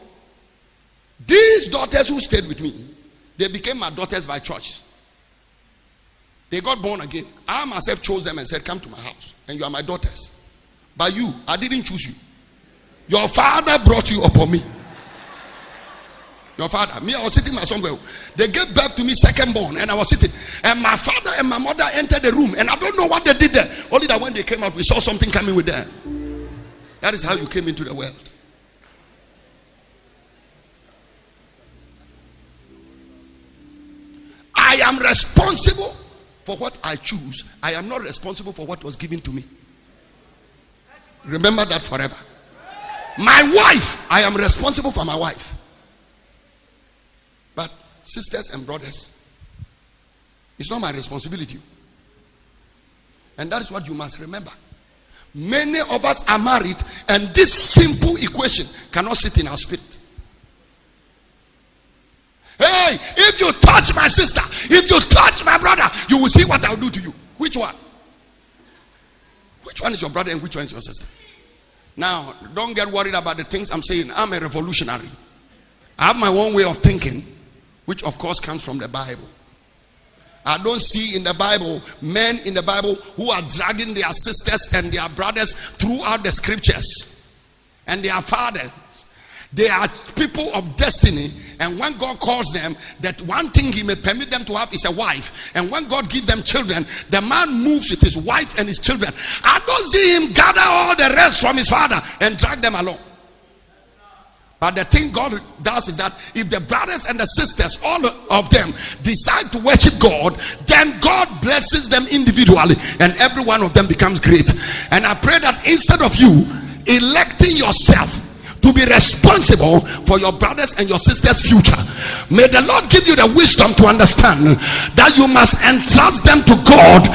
These daughters who stayed with me, they became my daughters by choice. They got born again. I myself chose them and said, Come to my house, and you are my daughters. But you, I didn't choose you. Your father brought you upon me. Your father. Me, I was sitting my somewhere. They gave birth to me second born, and I was sitting. And my father and my mother entered the room, and I don't know what they did there. Only that when they came out, we saw something coming with them. That is how you came into the world. I am responsible for what I choose. I am not responsible for what was given to me. Remember that forever. My wife, I am responsible for my wife. But sisters and brothers, it's not my responsibility. And that is what you must remember. Many of us are married, and this simple equation cannot sit in our spirit. Hey, if you touch my sister, if you touch my brother, you will see what I'll do to you. Which one? Which one is your brother and which one is your sister? Now, don't get worried about the things I'm saying. I'm a revolutionary. I have my own way of thinking, which of course comes from the Bible. I don't see in the Bible men in the Bible who are dragging their sisters and their brothers throughout the scriptures and their fathers. They are people of destiny, and when God calls them, that one thing He may permit them to have is a wife. And when God gives them children, the man moves with his wife and his children. I don't see him gather all the rest from his father and drag them along. But the thing God does is that if the brothers and the sisters, all of them, decide to worship God, then God blesses them individually and every one of them becomes great. And I pray that instead of you electing yourself to be responsible for your brothers and your sisters' future. May the Lord give you the wisdom to understand that you must entrust them to God,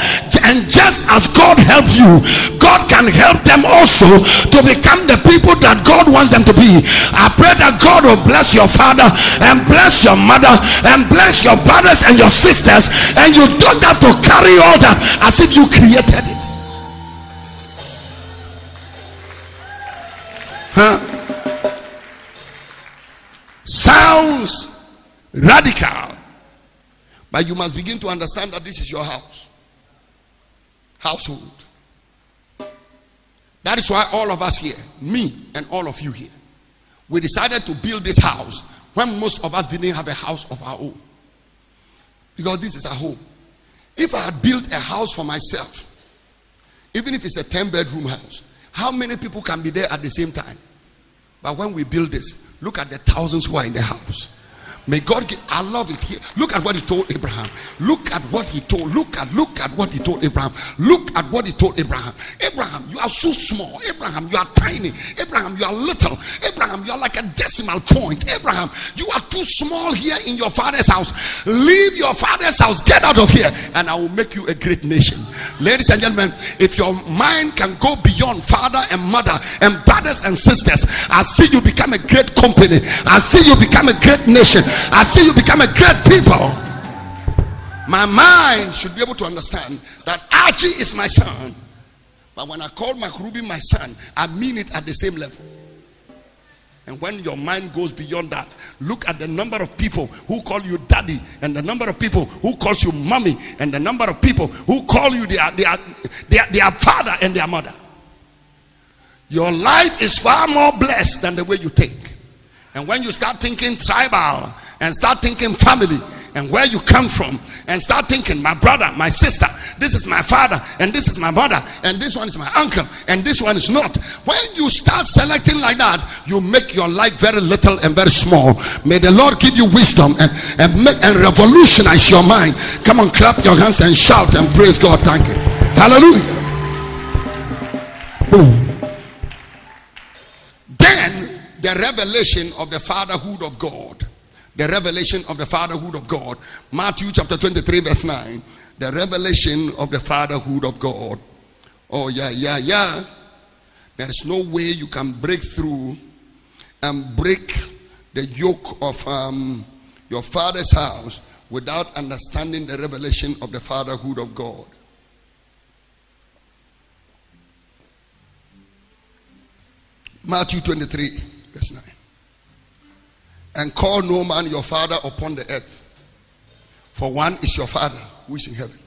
and just as God helped you, God can help them also to become the people that God wants them to be. I pray that God will bless your father and bless your mother and bless your brothers and your sisters, and you do that to carry all that as if you created it. Huh? Sounds radical. But you must begin to understand that this is your house, household. That is why all of us here, me and all of you here, we decided to build this house when most of us didn't have a house of our own. Because this is our home. If I had built a house for myself, even if it's a 10 bedroom house, how many people can be there at the same time? But when we build this, look at the thousands who are in the house. May God give, I love it here. Look at what he told Abraham. Look at what he told. Look at look at what he told Abraham. Look at what he told Abraham. Abraham, you are so small. Abraham, you are tiny. Abraham, you are little. Abraham, you are like a decimal point. Abraham, you are too small here in your father's house. Leave your father's house. Get out of here, and I will make you a great nation. Ladies and gentlemen, if your mind can go beyond father and mother and brothers and sisters, I see you become a great company. I see you become a great nation. I see you become a great people. My mind should be able to understand that Archie is my son. But when I call Makrubi my son, I mean it at the same level. And when your mind goes beyond that, look at the number of people who call you daddy, and the number of people who calls you mommy, and the number of people who call you their, their, their, their father and their mother. Your life is far more blessed than the way you think. And when you start thinking tribal and start thinking family and where you come from and start thinking my brother, my sister, this is my father and this is my mother and this one is my uncle and this one is not. When you start selecting like that, you make your life very little and very small. May the Lord give you wisdom and, and make and revolutionize your mind. Come on, clap your hands and shout and praise God. Thank you. Hallelujah. Boom. Then the revelation of the fatherhood of God. The revelation of the fatherhood of God. Matthew chapter 23, verse 9. The revelation of the fatherhood of God. Oh, yeah, yeah, yeah. There is no way you can break through and break the yoke of um, your father's house without understanding the revelation of the fatherhood of God. Matthew 23, verse 9. And call no man your father upon the earth, for one is your father who is in heaven.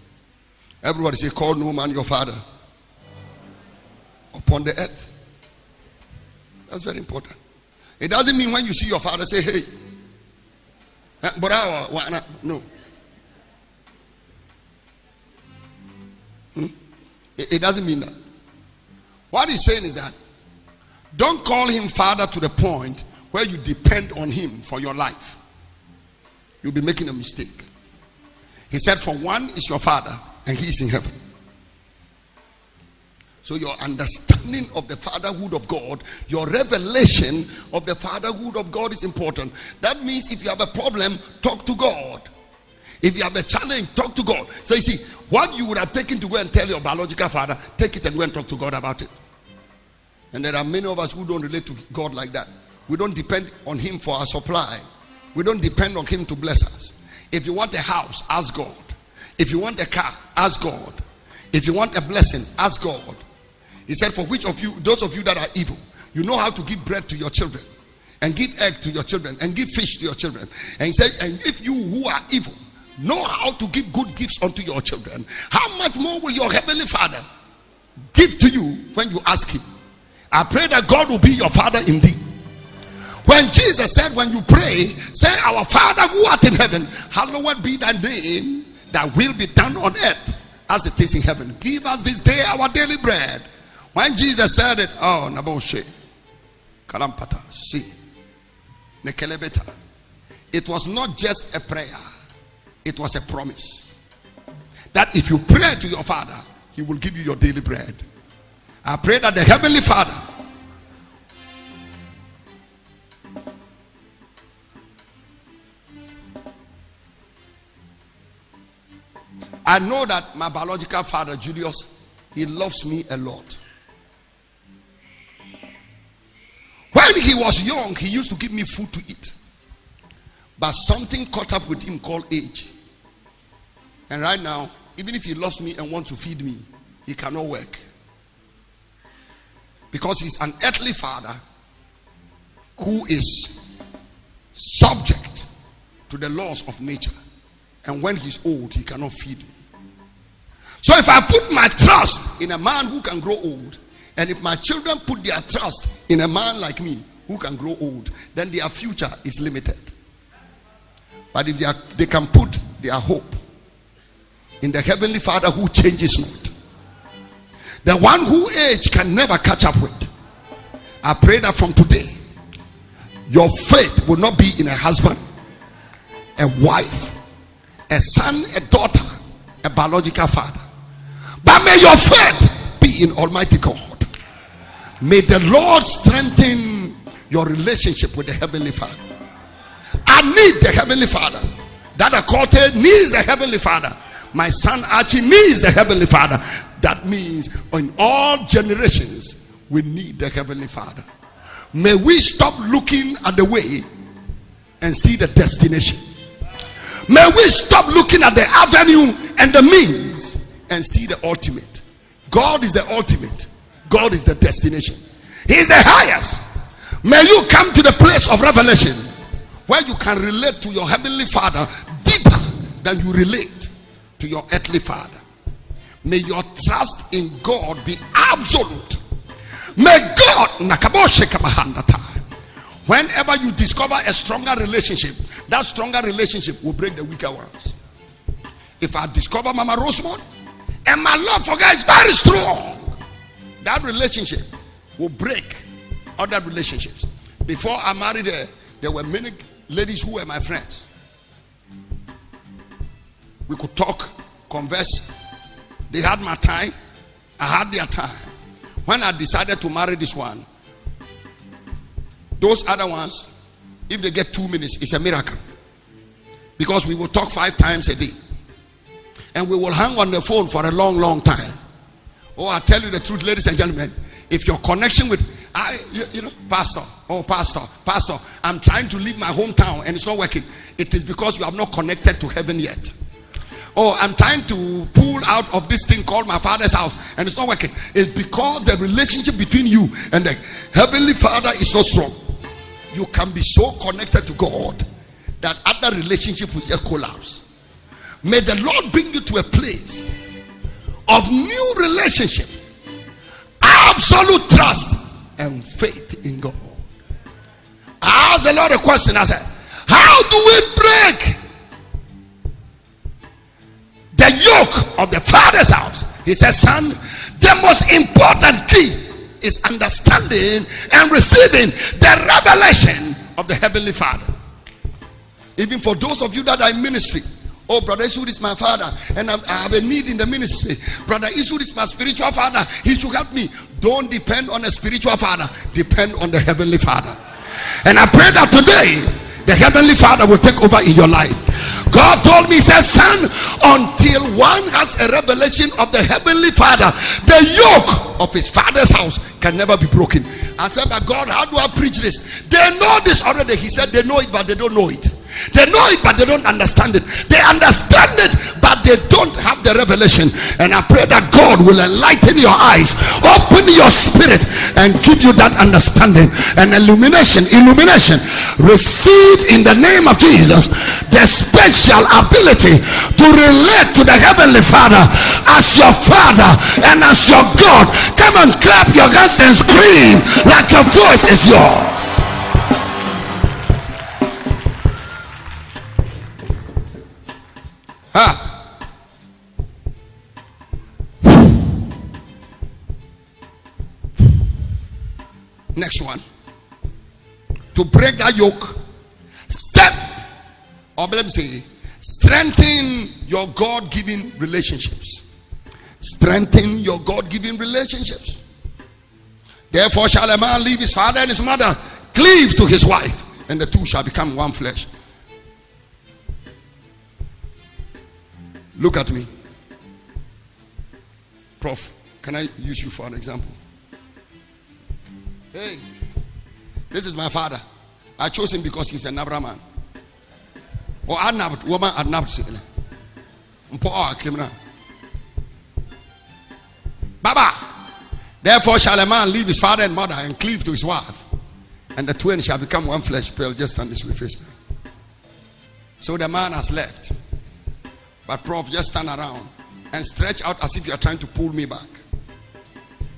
Everybody say, Call no man your father upon the earth. That's very important. It doesn't mean when you see your father, say, Hey, eh, but no. Hmm? It doesn't mean that. What he's saying is that don't call him father to the point where you depend on him for your life. You'll be making a mistake. He said, For one is your father, and he is in heaven. So, your understanding of the fatherhood of God, your revelation of the fatherhood of God is important. That means if you have a problem, talk to God. If you have a challenge, talk to God. So, you see, what you would have taken to go and tell your biological father, take it and go and talk to God about it. And there are many of us who don't relate to God like that. We don't depend on Him for our supply, we don't depend on Him to bless us. If you want a house, ask God. If you want a car, ask God. If you want a blessing, ask God. He said, For which of you, those of you that are evil, you know how to give bread to your children, and give egg to your children, and give fish to your children. And he said, And if you who are evil know how to give good gifts unto your children, how much more will your heavenly Father give to you when you ask Him? I pray that God will be your Father indeed. When Jesus said, When you pray, say, Our Father who art in heaven, hallowed be thy name, that will be done on earth as it is in heaven. Give us this day our daily bread. When Jesus said it, oh, Naboshe, Kalampata, see, Nekelebeta. It was not just a prayer, it was a promise. That if you pray to your Father, He will give you your daily bread. I pray that the Heavenly Father I know that my biological father, Julius, he loves me a lot. When he was young, he used to give me food to eat. But something caught up with him called age. And right now, even if he loves me and wants to feed me, he cannot work. Because he's an earthly father who is subject to the laws of nature. And when he's old, he cannot feed me. So if I put my trust in a man who can grow old, and if my children put their trust in a man like me who can grow old, then their future is limited. But if they, are, they can put their hope in the heavenly Father who changes not, the one who age can never catch up with, I pray that from today, your faith will not be in a husband, a wife, a son, a daughter, a biological father. But may your faith be in Almighty God. May the Lord strengthen your relationship with the Heavenly Father. I need the Heavenly Father. That Akote needs the Heavenly Father. My son Archie needs the Heavenly Father. That means in all generations, we need the Heavenly Father. May we stop looking at the way and see the destination. May we stop looking at the avenue and the means and see the ultimate. God is the ultimate, God is the destination. He is the highest. May you come to the place of revelation where you can relate to your heavenly Father deeper than you relate to your earthly father. May your trust in God be absolute. May God, whenever you discover a stronger relationship, that stronger relationship will break the weaker ones. If I discover Mama Rosemont and my love for God is very strong, that relationship will break other relationships. Before I married her, there were many ladies who were my friends. We could talk, converse. They had my time, I had their time. When I decided to marry this one, those other ones, if they get two minutes, it's a miracle. Because we will talk five times a day. And we will hang on the phone for a long, long time. Oh, I tell you the truth, ladies and gentlemen. If your connection with I, you, you, know, pastor, oh, pastor, pastor, I'm trying to leave my hometown and it's not working. It is because you have not connected to heaven yet. Oh, I'm trying to pull out of this thing called my father's house and it's not working. It's because the relationship between you and the heavenly father is so strong. You can be so connected to God that other relationship will just collapse. May the Lord bring you to a place of new relationship, absolute trust, and faith in God. I asked the Lord a question. I said, How do we break the yoke of the father's house. He says, Son, the most important key is understanding and receiving the revelation of the heavenly father. Even for those of you that are in ministry, Oh, brother Isud is my father, and I have a need in the ministry. Brother Isud is my spiritual father. He should help me. Don't depend on a spiritual father, depend on the heavenly father. And I pray that today the heavenly father will take over in your life. God told me, He said, Son, until one has a revelation of the heavenly Father, the yoke of his father's house can never be broken. I said, But God, how do I preach this? They know this already. He said, They know it, but they don't know it. They know it, but they don't understand it. They understand it, but they don't have the revelation. And I pray that God will enlighten your eyes, open your spirit, and give you that understanding and illumination. Illumination. Receive in the name of Jesus the special ability to relate to the Heavenly Father as your Father and as your God. Come and clap your hands and scream like your voice is yours. Next one. To break that yoke, step, or let me say, strengthen your God given relationships. Strengthen your God given relationships. Therefore, shall a man leave his father and his mother, cleave to his wife, and the two shall become one flesh. Look at me. Prof, can I use you for an example? Hey, this is my father. I chose him because he's a Nabra man. Or Anab, woman Anab. Baba. Therefore shall a man leave his father and mother and cleave to his wife, and the twin shall become one flesh. Pearl, just stand this way, face. So the man has left. But, Prof, just stand around and stretch out as if you are trying to pull me back.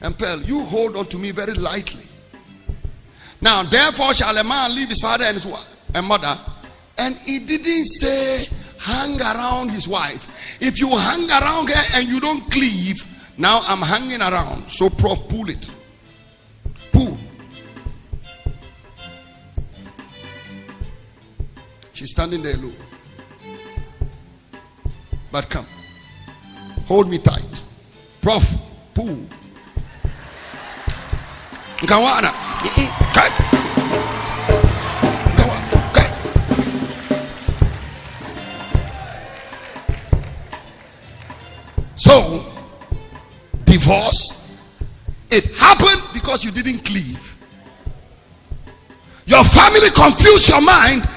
And Pearl, you hold on to me very lightly. Now, therefore, shall a man leave his father and his wife and mother. And he didn't say hang around his wife. If you hang around her and you don't cleave, now I'm hanging around. So, Prof, pull it. Pull. She's standing there, look. But come. Hold me tight. Prof. Poo. Nkawana. So, divorce, it happened because you didn't cleave. Your family confused your mind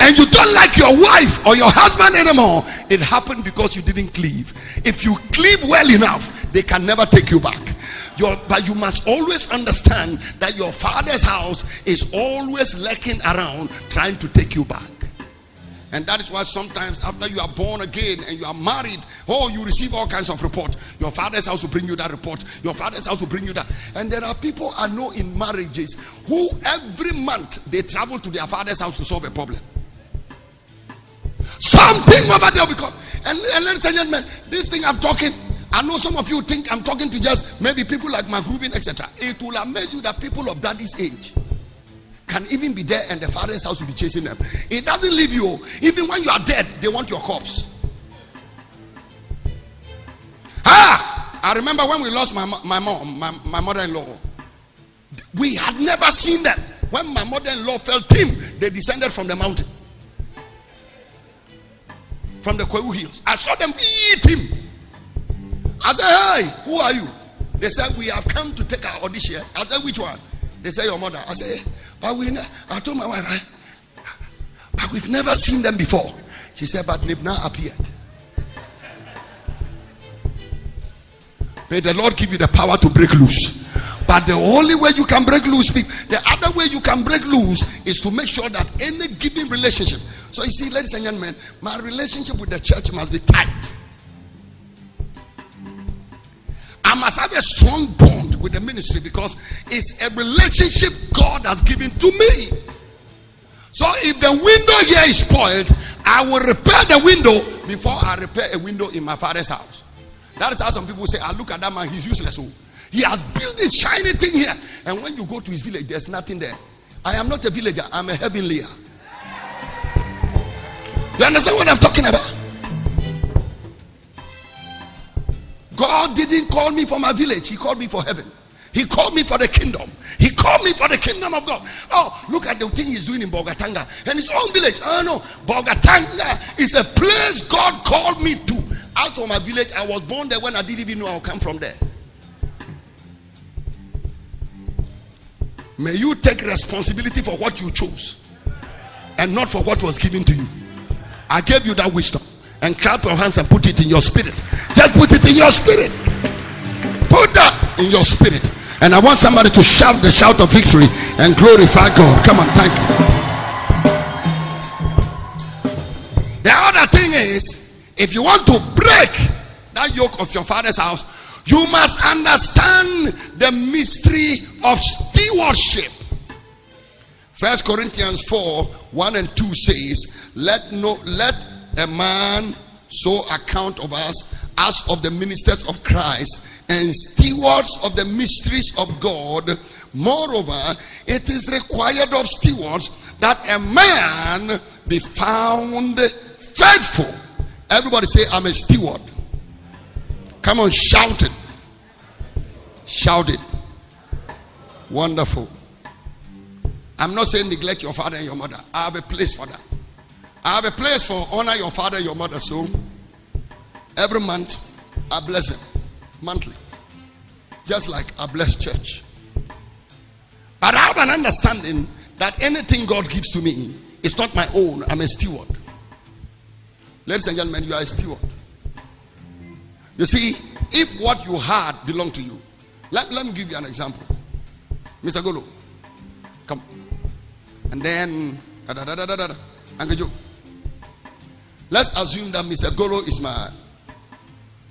and you don't like your wife or your husband anymore, it happened because you didn't cleave. If you cleave well enough, they can never take you back. Your, but you must always understand that your father's house is always lurking around trying to take you back. And that is why sometimes after you are born again and you are married, oh, you receive all kinds of reports. Your father's house will bring you that report. Your father's house will bring you that. And there are people I know in marriages who every month they travel to their father's house to solve a problem. Something over there because and, and ladies and gentlemen, this thing I'm talking, I know some of you think I'm talking to just maybe people like Mark Rubin, etc. It will amaze you that people of daddy's age can even be there and the father's house will be chasing them. It doesn't leave you. Even when you are dead, they want your corpse. Ah, I remember when we lost my, my mom, my, my mother-in-law. We had never seen them. When my mother-in-law felt him, they descended from the mountain. From the Kwahu Hills. I saw them eat him. I said, hey, who are you? They said, we have come to take our audition. I said, which one? They said, your mother. I said, but we, I told my wife? But we've never seen them before. She said, but they've now appeared. May the Lord give you the power to break loose. But the only way you can break loose, the other way you can break loose is to make sure that any given relationship. So you see, ladies and gentlemen, my relationship with the church must be tight. I must have a strong bond with the ministry because it's a relationship God has given to me. So if the window here is spoiled, I will repair the window before I repair a window in my father's house. That is how some people say, I look at that man, he's useless. Oh, he has built this shiny thing here. And when you go to his village, there's nothing there. I am not a villager, I'm a heavenlier. You understand what I'm talking about? God didn't call me for my village, He called me for heaven. He called me for the kingdom. He called me for the kingdom of God. Oh, look at the thing he's doing in Bolgatanga and his own village. Oh no, Bolgatanga is a place God called me to. Out of my village, I was born there when I didn't even know I'll come from there. May you take responsibility for what you chose and not for what was given to you. I gave you that wisdom and clap your hands and put it in your spirit. Just put it in your spirit. Put that in your spirit. And I want somebody to shout the shout of victory and glorify God. Come on, thank you. The other thing is, if you want to break that yoke of your father's house, you must understand the mystery of stewardship. First Corinthians 4 1 and 2 says, Let no let a man so account of us as of the ministers of Christ and stewards of the mysteries of God. Moreover, it is required of stewards that a man be found faithful. Everybody say, I'm a steward. Come on, shout it. Shout it. Wonderful. I'm not saying neglect your father and your mother. I have a place for that. I have a place for honor your father, your mother. So every month I bless them monthly, just like I bless church. But I have an understanding that anything God gives to me is not my own. I'm a steward. Ladies and gentlemen, you are a steward. You see, if what you had belonged to you, let, let me give you an example. Mr. Golo, come. And then, da, da, da, da, da, da, Uncle Joe. Let's assume that Mr. Golo is my.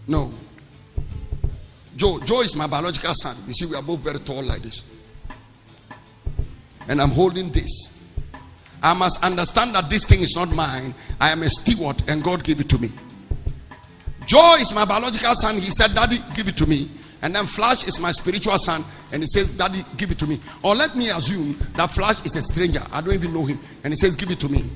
No. Joe. Joe is my biological son. You see, we are both very tall like this. And I'm holding this. I must understand that this thing is not mine. I am a steward and God gave it to me. Joe is my biological son. He said, Daddy, give it to me. And then Flash is my spiritual son. And he says, Daddy, give it to me. Or let me assume that Flash is a stranger. I don't even know him. And he says, Give it to me.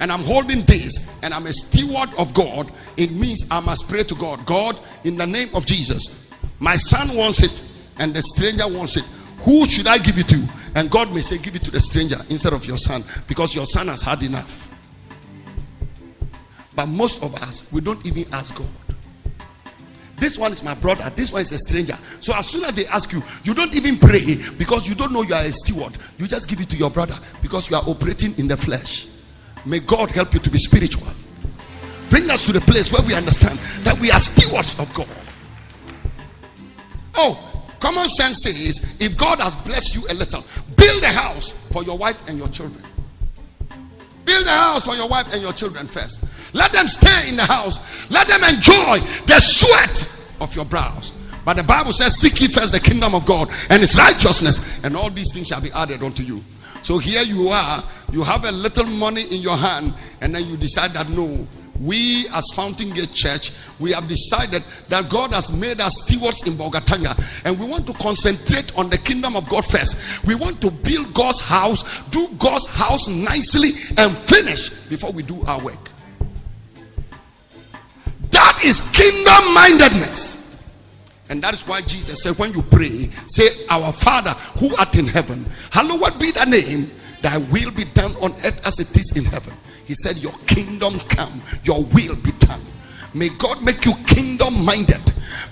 And I'm holding this and I'm a steward of God, it means I must pray to God. God, in the name of Jesus, my son wants it and the stranger wants it. Who should I give it to? And God may say, Give it to the stranger instead of your son because your son has had enough. But most of us, we don't even ask God. This one is my brother. This one is a stranger. So as soon as they ask you, you don't even pray because you don't know you are a steward. You just give it to your brother because you are operating in the flesh. May God help you to be spiritual. Bring us to the place where we understand that we are stewards of God. Oh, common sense says if God has blessed you a little, build a house for your wife and your children. Build a house for your wife and your children first. Let them stay in the house. Let them enjoy the sweat of your brows. But the Bible says, Seek ye first the kingdom of God and his righteousness, and all these things shall be added unto you. So here you are, you have a little money in your hand, and then you decide that no, we as Fountain Gate Church, we have decided that God has made us stewards in Bolgatanga, and we want to concentrate on the kingdom of God first. We want to build God's house, do God's house nicely, and finish before we do our work. That is kingdom mindedness. And that is why Jesus said, when you pray, say, Our Father who art in heaven, hallowed be thy name, thy will be done on earth as it is in heaven. He said, Your kingdom come, your will be done. May God make you kingdom minded.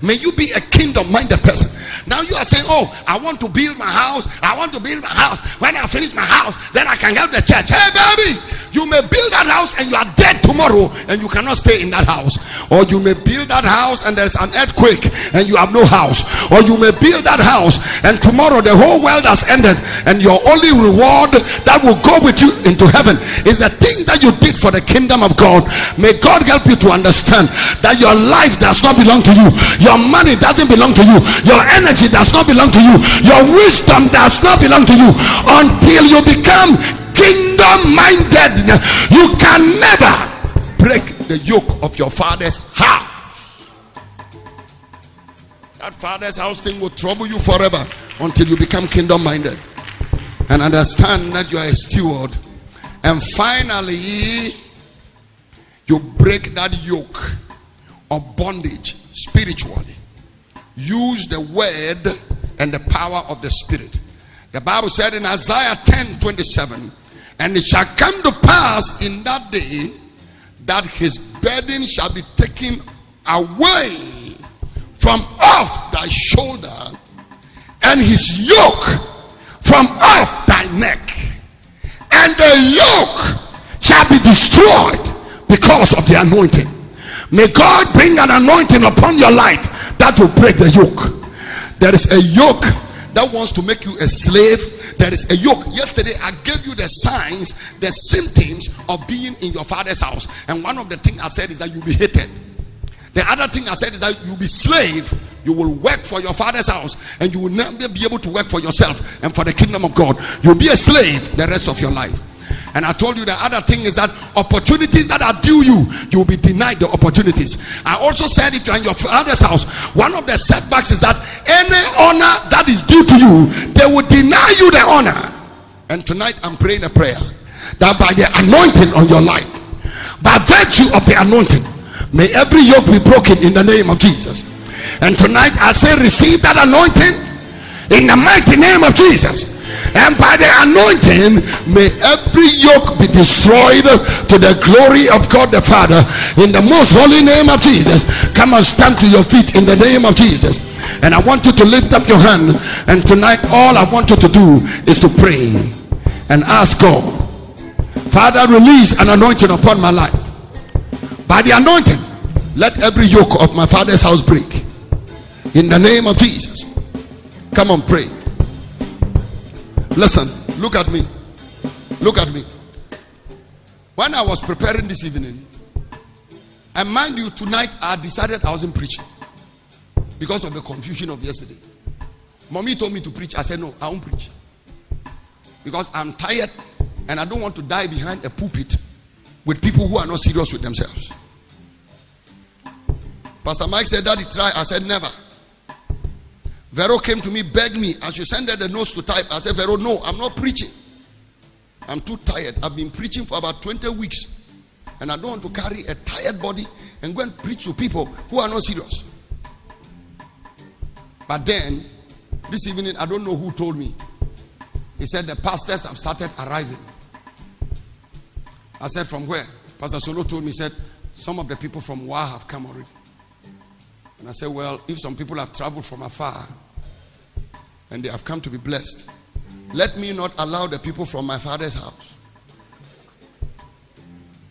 May you be a kingdom minded person. Now you are saying, Oh, I want to build my house. I want to build my house. When I finish my house, then I can help the church. Hey, baby, you may build that house and you are dead tomorrow and you cannot stay in that house. Or you may build that house and there's an earthquake and you have no house. Or you may build that house and tomorrow the whole world has ended and your only reward that will go with you into heaven is the thing that you did for the kingdom of God. May God help you to understand that your life does not belong to you, your money doesn't belong to you, your energy does not belong to you, your wisdom does not belong to you until you become kingdom minded. You can never break the yoke of your father's house. That father's house thing will trouble you forever until you become kingdom minded and understand that you are a steward. And finally, you break that yoke of bondage spiritually. Use the word and the power of the spirit. The Bible said in Isaiah 10 27, and it shall come to pass in that day that his burden shall be taken away from off thy shoulder and his yoke from off thy neck. And the yoke shall be destroyed because of the anointing. May God bring an anointing upon your life that will break the yoke. There is a yoke that wants to make you a slave. There is a yoke. Yesterday, I gave you the signs, the symptoms of being in your father's house. And one of the things I said is that you'll be hated. The other thing I said is that you'll be slave. You will work for your father's house and you will never be able to work for yourself and for the kingdom of God. You'll be a slave the rest of your life. And I told you the other thing is that opportunities that are due you, you will be denied the opportunities. I also said if you're in your father's house, one of the setbacks is that any honor that is due to you, they will deny you the honor. And tonight I'm praying a prayer that by the anointing on your life, by virtue of the anointing, may every yoke be broken in the name of Jesus. And tonight I say, receive that anointing in the mighty name of Jesus and by the anointing may every yoke be destroyed to the glory of God the Father. In the most holy name of Jesus come and stand to your feet in the name of Jesus. And I want you to lift up your hand. And tonight all I want you to do is to pray and ask God Father release an anointing upon my life. By the anointing let every yoke of my father's house break. In the name of Jesus come on pray Listen, look at me. Look at me. When I was preparing this evening, and mind you, tonight I decided I wasn't preaching because of the confusion of yesterday. Mommy told me to preach. I said, No, I won't preach because I'm tired and I don't want to die behind a pulpit with people who are not serious with themselves. Pastor Mike said, Daddy, try. I said, Never. Vero came to me, begged me. As you send her the notes to type, I said, Vero, no, I'm not preaching. I'm too tired. I've been preaching for about 20 weeks. And I don't want to carry a tired body and go and preach to people who are not serious. But then, this evening, I don't know who told me. He said the pastors have started arriving. I said, From where? Pastor Solo told me, he said, Some of the people from Wa have come already. And I said, Well, if some people have traveled from afar and they have come to be blessed, let me not allow the people from my father's house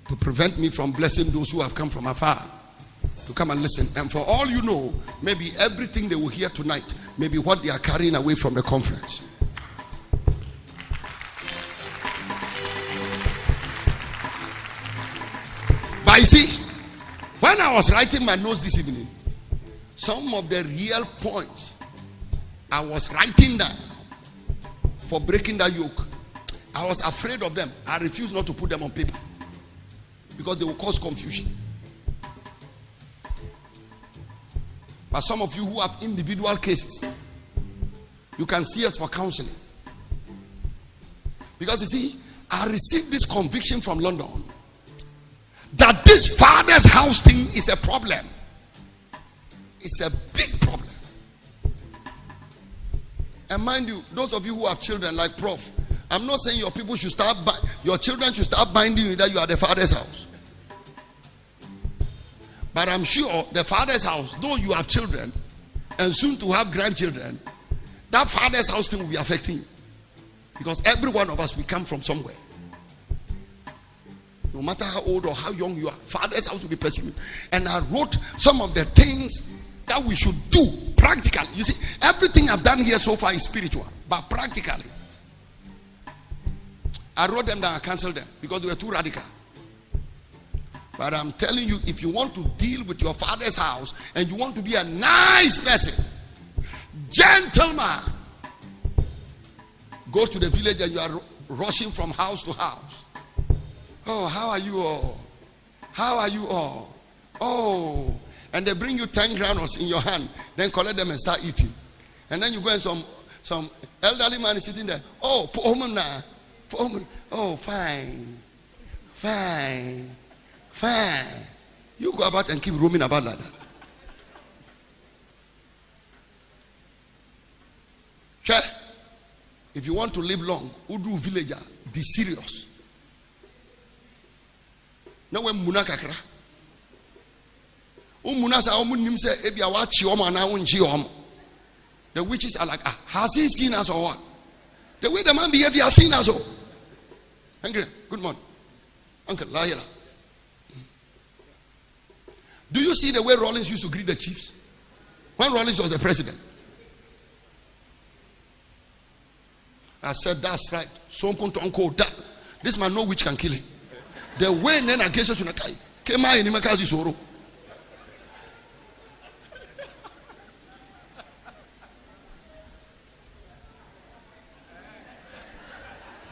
to prevent me from blessing those who have come from afar to come and listen. And for all you know, maybe everything they will hear tonight maybe what they are carrying away from the conference. But you see, when I was writing my notes this evening, some of the real points I was writing down for breaking that yoke, I was afraid of them. I refused not to put them on paper because they will cause confusion. But some of you who have individual cases, you can see us for counseling. Because you see, I received this conviction from London that this father's house thing is a problem. It's a big problem. And mind you, those of you who have children like Prof, I'm not saying your people should start, but your children should start binding you that you are the father's house. But I'm sure the father's house, though you have children and soon to have grandchildren, that father's house thing will be affecting you. Because every one of us, we come from somewhere. No matter how old or how young you are, father's house will be pursuing. And I wrote some of the things that we should do practically. You see, everything I've done here so far is spiritual, but practically. I wrote them down, I canceled them because they were too radical. But I'm telling you, if you want to deal with your father's house and you want to be a nice person, gentleman, go to the village and you are rushing from house to house. Oh, how are you all? How are you all? Oh, and they bring you 10 granules in your hand, then collect them and start eating. And then you go and some some elderly man is sitting there. Oh, oh, fine, fine. Fine. You go about and keep roaming about like that. If you want to live long, Udu villager, be serious. Now when muna kakra. Umuna sa omu nim se ebi awachi omo ana unchi omo. The witches are like, ah, has he seen us or what? The way the man behaved, he has seen us. Oh. Angry. Good morning. Uncle, Lahira. Do you see the way Rawlings used to greet the chiefs? When Rawlings was the president. I said, that's right. So uncle that. This man no which can kill him. The way Nena Gesha Sunakai came out in Imakazi Soro.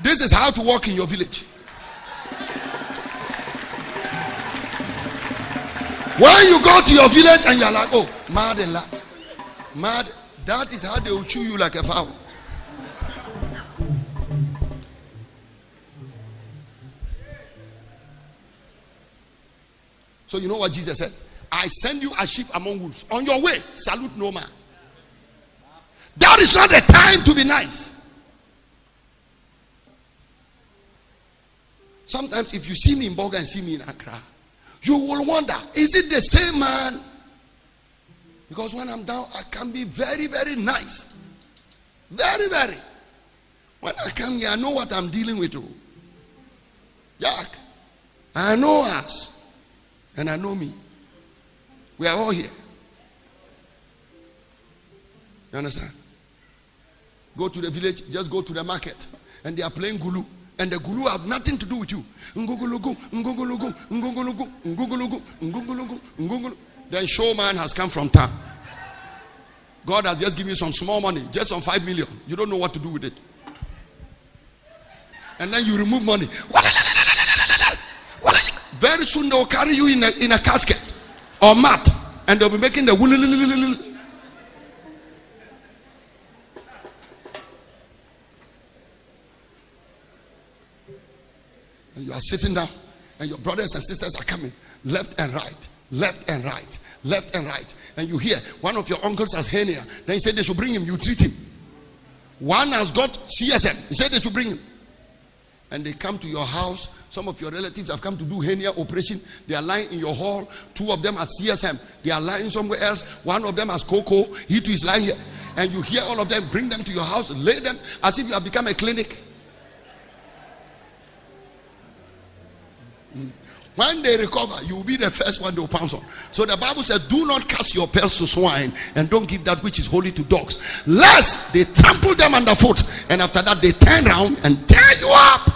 This is how to walk in your village. When you go to your village and you're like, oh, mad and la, mad, that is how they will chew you like a fowl. So you know what Jesus said? I send you a sheep among wolves. On your way, salute no man. That is not the time to be nice. Sometimes if you see me in Bolga and see me in Accra, you will wonder is it the same man? Because when I'm down, I can be very, very nice. Very, very. When I come here, I know what I'm dealing with. Oh. Jack, I know us and I know me. We are all here. You understand? Go to the village, just go to the market, and they are playing gulu and the gulu have nothing to do with you. Then showman has come from town. God has just given you some small money, just some five million. You don't know what to do with it. And then you remove money. Very soon they'll carry you in a, in a casket or mat and they'll be making the you are sitting down and your brothers and sisters are coming left and right, left and right, left and right. And you hear one of your uncles has hernia. Then he said they should bring him. You treat him. One has got CSM. He said they should bring him. And they come to your house. Some of your relatives have come to do hernia operation. They are lying in your hall. Two of them at CSM. They are lying somewhere else. One of them has cocoa. He too is lying here. And you hear all of them, bring them to your house, lay them as if you have become a clinic. When they recover, you will be the first one to pounce on. So the Bible says, Do not cast your pearls to swine and don't give that which is holy to dogs, lest they trample them underfoot. And after that, they turn around and tear you up.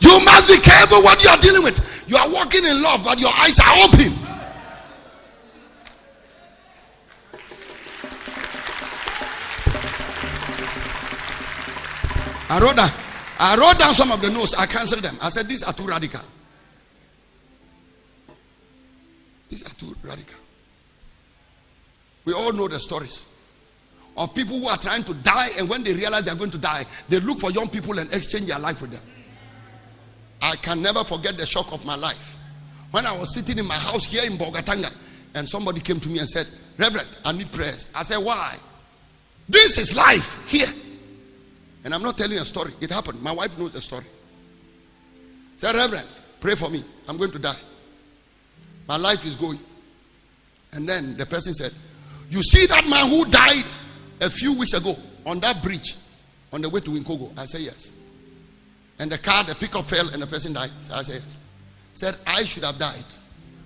You must be careful what you are dealing with. You are walking in love, but your eyes are open. That. I wrote down some of the notes. I canceled them. I said, These are too radical. These are too radical. We all know the stories of people who are trying to die, and when they realize they are going to die, they look for young people and exchange their life with them. I can never forget the shock of my life. When I was sitting in my house here in Bolgatanga, and somebody came to me and said, Reverend, I need prayers. I said, Why? This is life here. And I'm not telling a story. It happened. My wife knows the story. Say, Reverend, pray for me. I'm going to die. My life is going. And then the person said, You see that man who died a few weeks ago on that bridge on the way to Winkogo? I said, Yes. And the car, the pickup fell and the person died. So I said, Yes. Said, I should have died.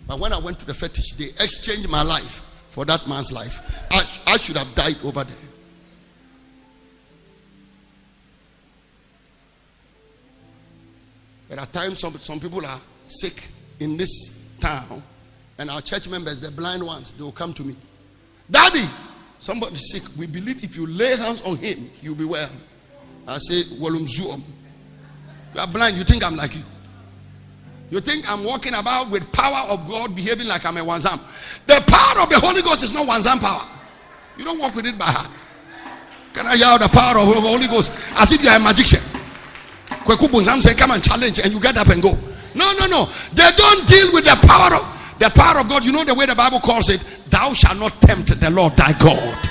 But when I went to the fetish, they exchanged my life for that man's life. I, I should have died over there. There are times some, some people are sick in this town, and our church members, the blind ones, they will come to me. Daddy, somebody sick. We believe if you lay hands on him, he'll be well. I say, Walum. You are blind, you think I'm like you. You think I'm walking about with power of God, behaving like I'm a wanzam. The power of the Holy Ghost is not wanzam power. You don't walk with it by heart. Can I yell the power of the Holy Ghost as if you're a magician? Kweku say, come and challenge, and you get up and go. No, no, no. They don't deal with the power of the power of God. You know the way the Bible calls it, thou shalt not tempt the Lord thy God.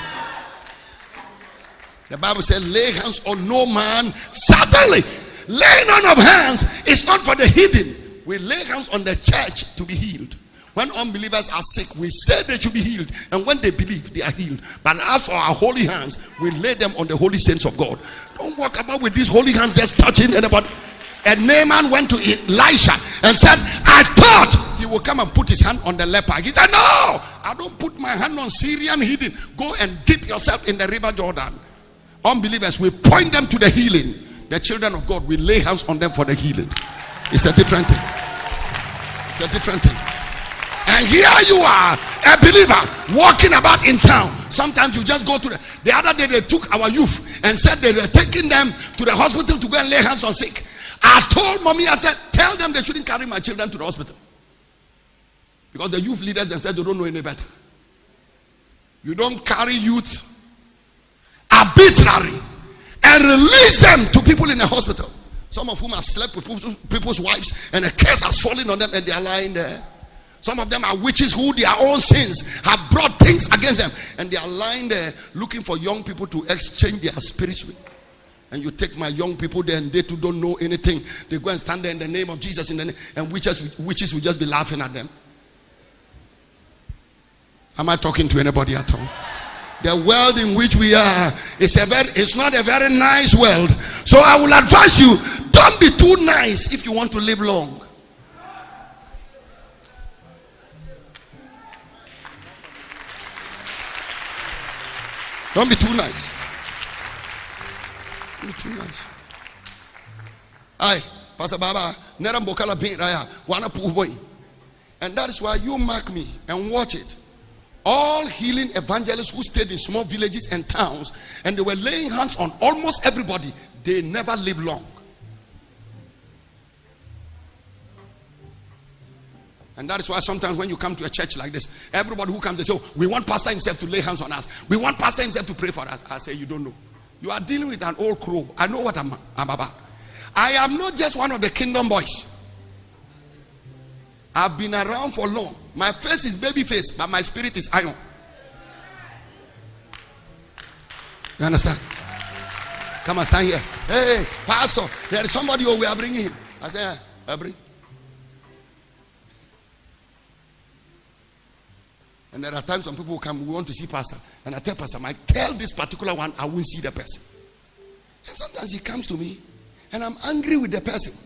The Bible says, lay hands on no man suddenly. Laying on of hands is not for the hidden. We lay hands on the church to be healed. When unbelievers are sick, we say they should be healed. And when they believe, they are healed. But as for our holy hands, we lay them on the holy saints of God. Don't walk about with these holy hands just touching anybody. And Naaman went to Elisha and said, I thought he would come and put his hand on the leper. He said, No, I don't put my hand on Syrian hidden. Go and dip yourself in the river Jordan. Unbelievers, we point them to the healing. The children of God, we lay hands on them for the healing. It's a different thing. It's a different thing. And here you are, a believer, walking about in town. Sometimes you just go to the. The other day they took our youth and said they were taking them to the hospital to go and lay hands on sick. I told mommy, I said, tell them they shouldn't carry my children to the hospital. Because the youth leaders said they don't know any better. You don't carry youth arbitrary and release them to people in the hospital. Some of whom have slept with people's wives and a curse has fallen on them and they are lying there. Some of them are witches who their own sins have brought things against them. And they are lying there looking for young people to exchange their spirits with. And you take my young people there and they too don't know anything. They go and stand there in the name of Jesus in the name, and witches, witches will just be laughing at them. Am I talking to anybody at all? The world in which we are is a very it's not a very nice world. So I will advise you, don't be too nice if you want to live long. Don't be too nice. Don't be too nice. Aye, Pastor Baba, Nera Mbokala Bin Raya, Wana boy. And that is why you mark me and watch it. All healing evangelists who stayed in small villages and towns and they were laying hands on almost everybody, they never live long. And that is why sometimes when you come to a church like this, everybody who comes, they say, oh, We want Pastor himself to lay hands on us. We want Pastor himself to pray for us. I say, You don't know. You are dealing with an old crow. I know what I'm, I'm about. I am not just one of the kingdom boys. I've been around for long. My face is baby face, but my spirit is iron. You understand? Come and stand here. Hey, pastor, there is somebody who we are bringing him. I say, eh, I bring. And there are times when people come, we want to see pastor. And I tell pastor, I tell this particular one, I won't see the person. And sometimes he comes to me and I'm angry with the person.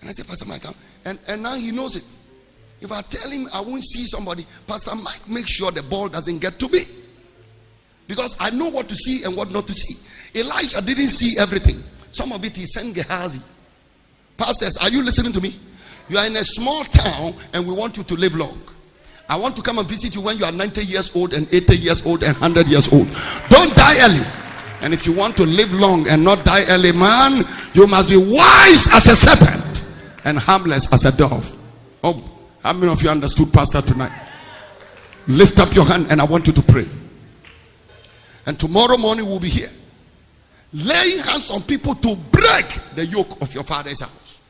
And I say, Pastor Mike, and, and now he knows it. If I tell him I won't see somebody, Pastor Mike, make sure the ball doesn't get to me. Because I know what to see and what not to see. Elijah didn't see everything. Some of it he sent Gehazi. Pastors, are you listening to me? You are in a small town and we want you to live long. I want to come and visit you when you are 90 years old and 80 years old and 100 years old. Don't die early. And if you want to live long and not die early, man, you must be wise as a serpent and harmless as a dove. Oh, how many of you understood, Pastor, tonight? Lift up your hand and I want you to pray. And tomorrow morning we'll be here. Laying hands on people to break the yoke of your father's house.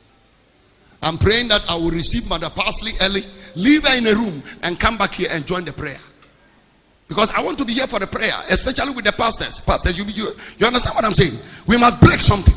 I'm praying that I will receive Mother Parsley early, leave her in a room, and come back here and join the prayer. Because I want to be here for the prayer, especially with the pastors. Pastors, you, you, you understand what I'm saying? We must break something.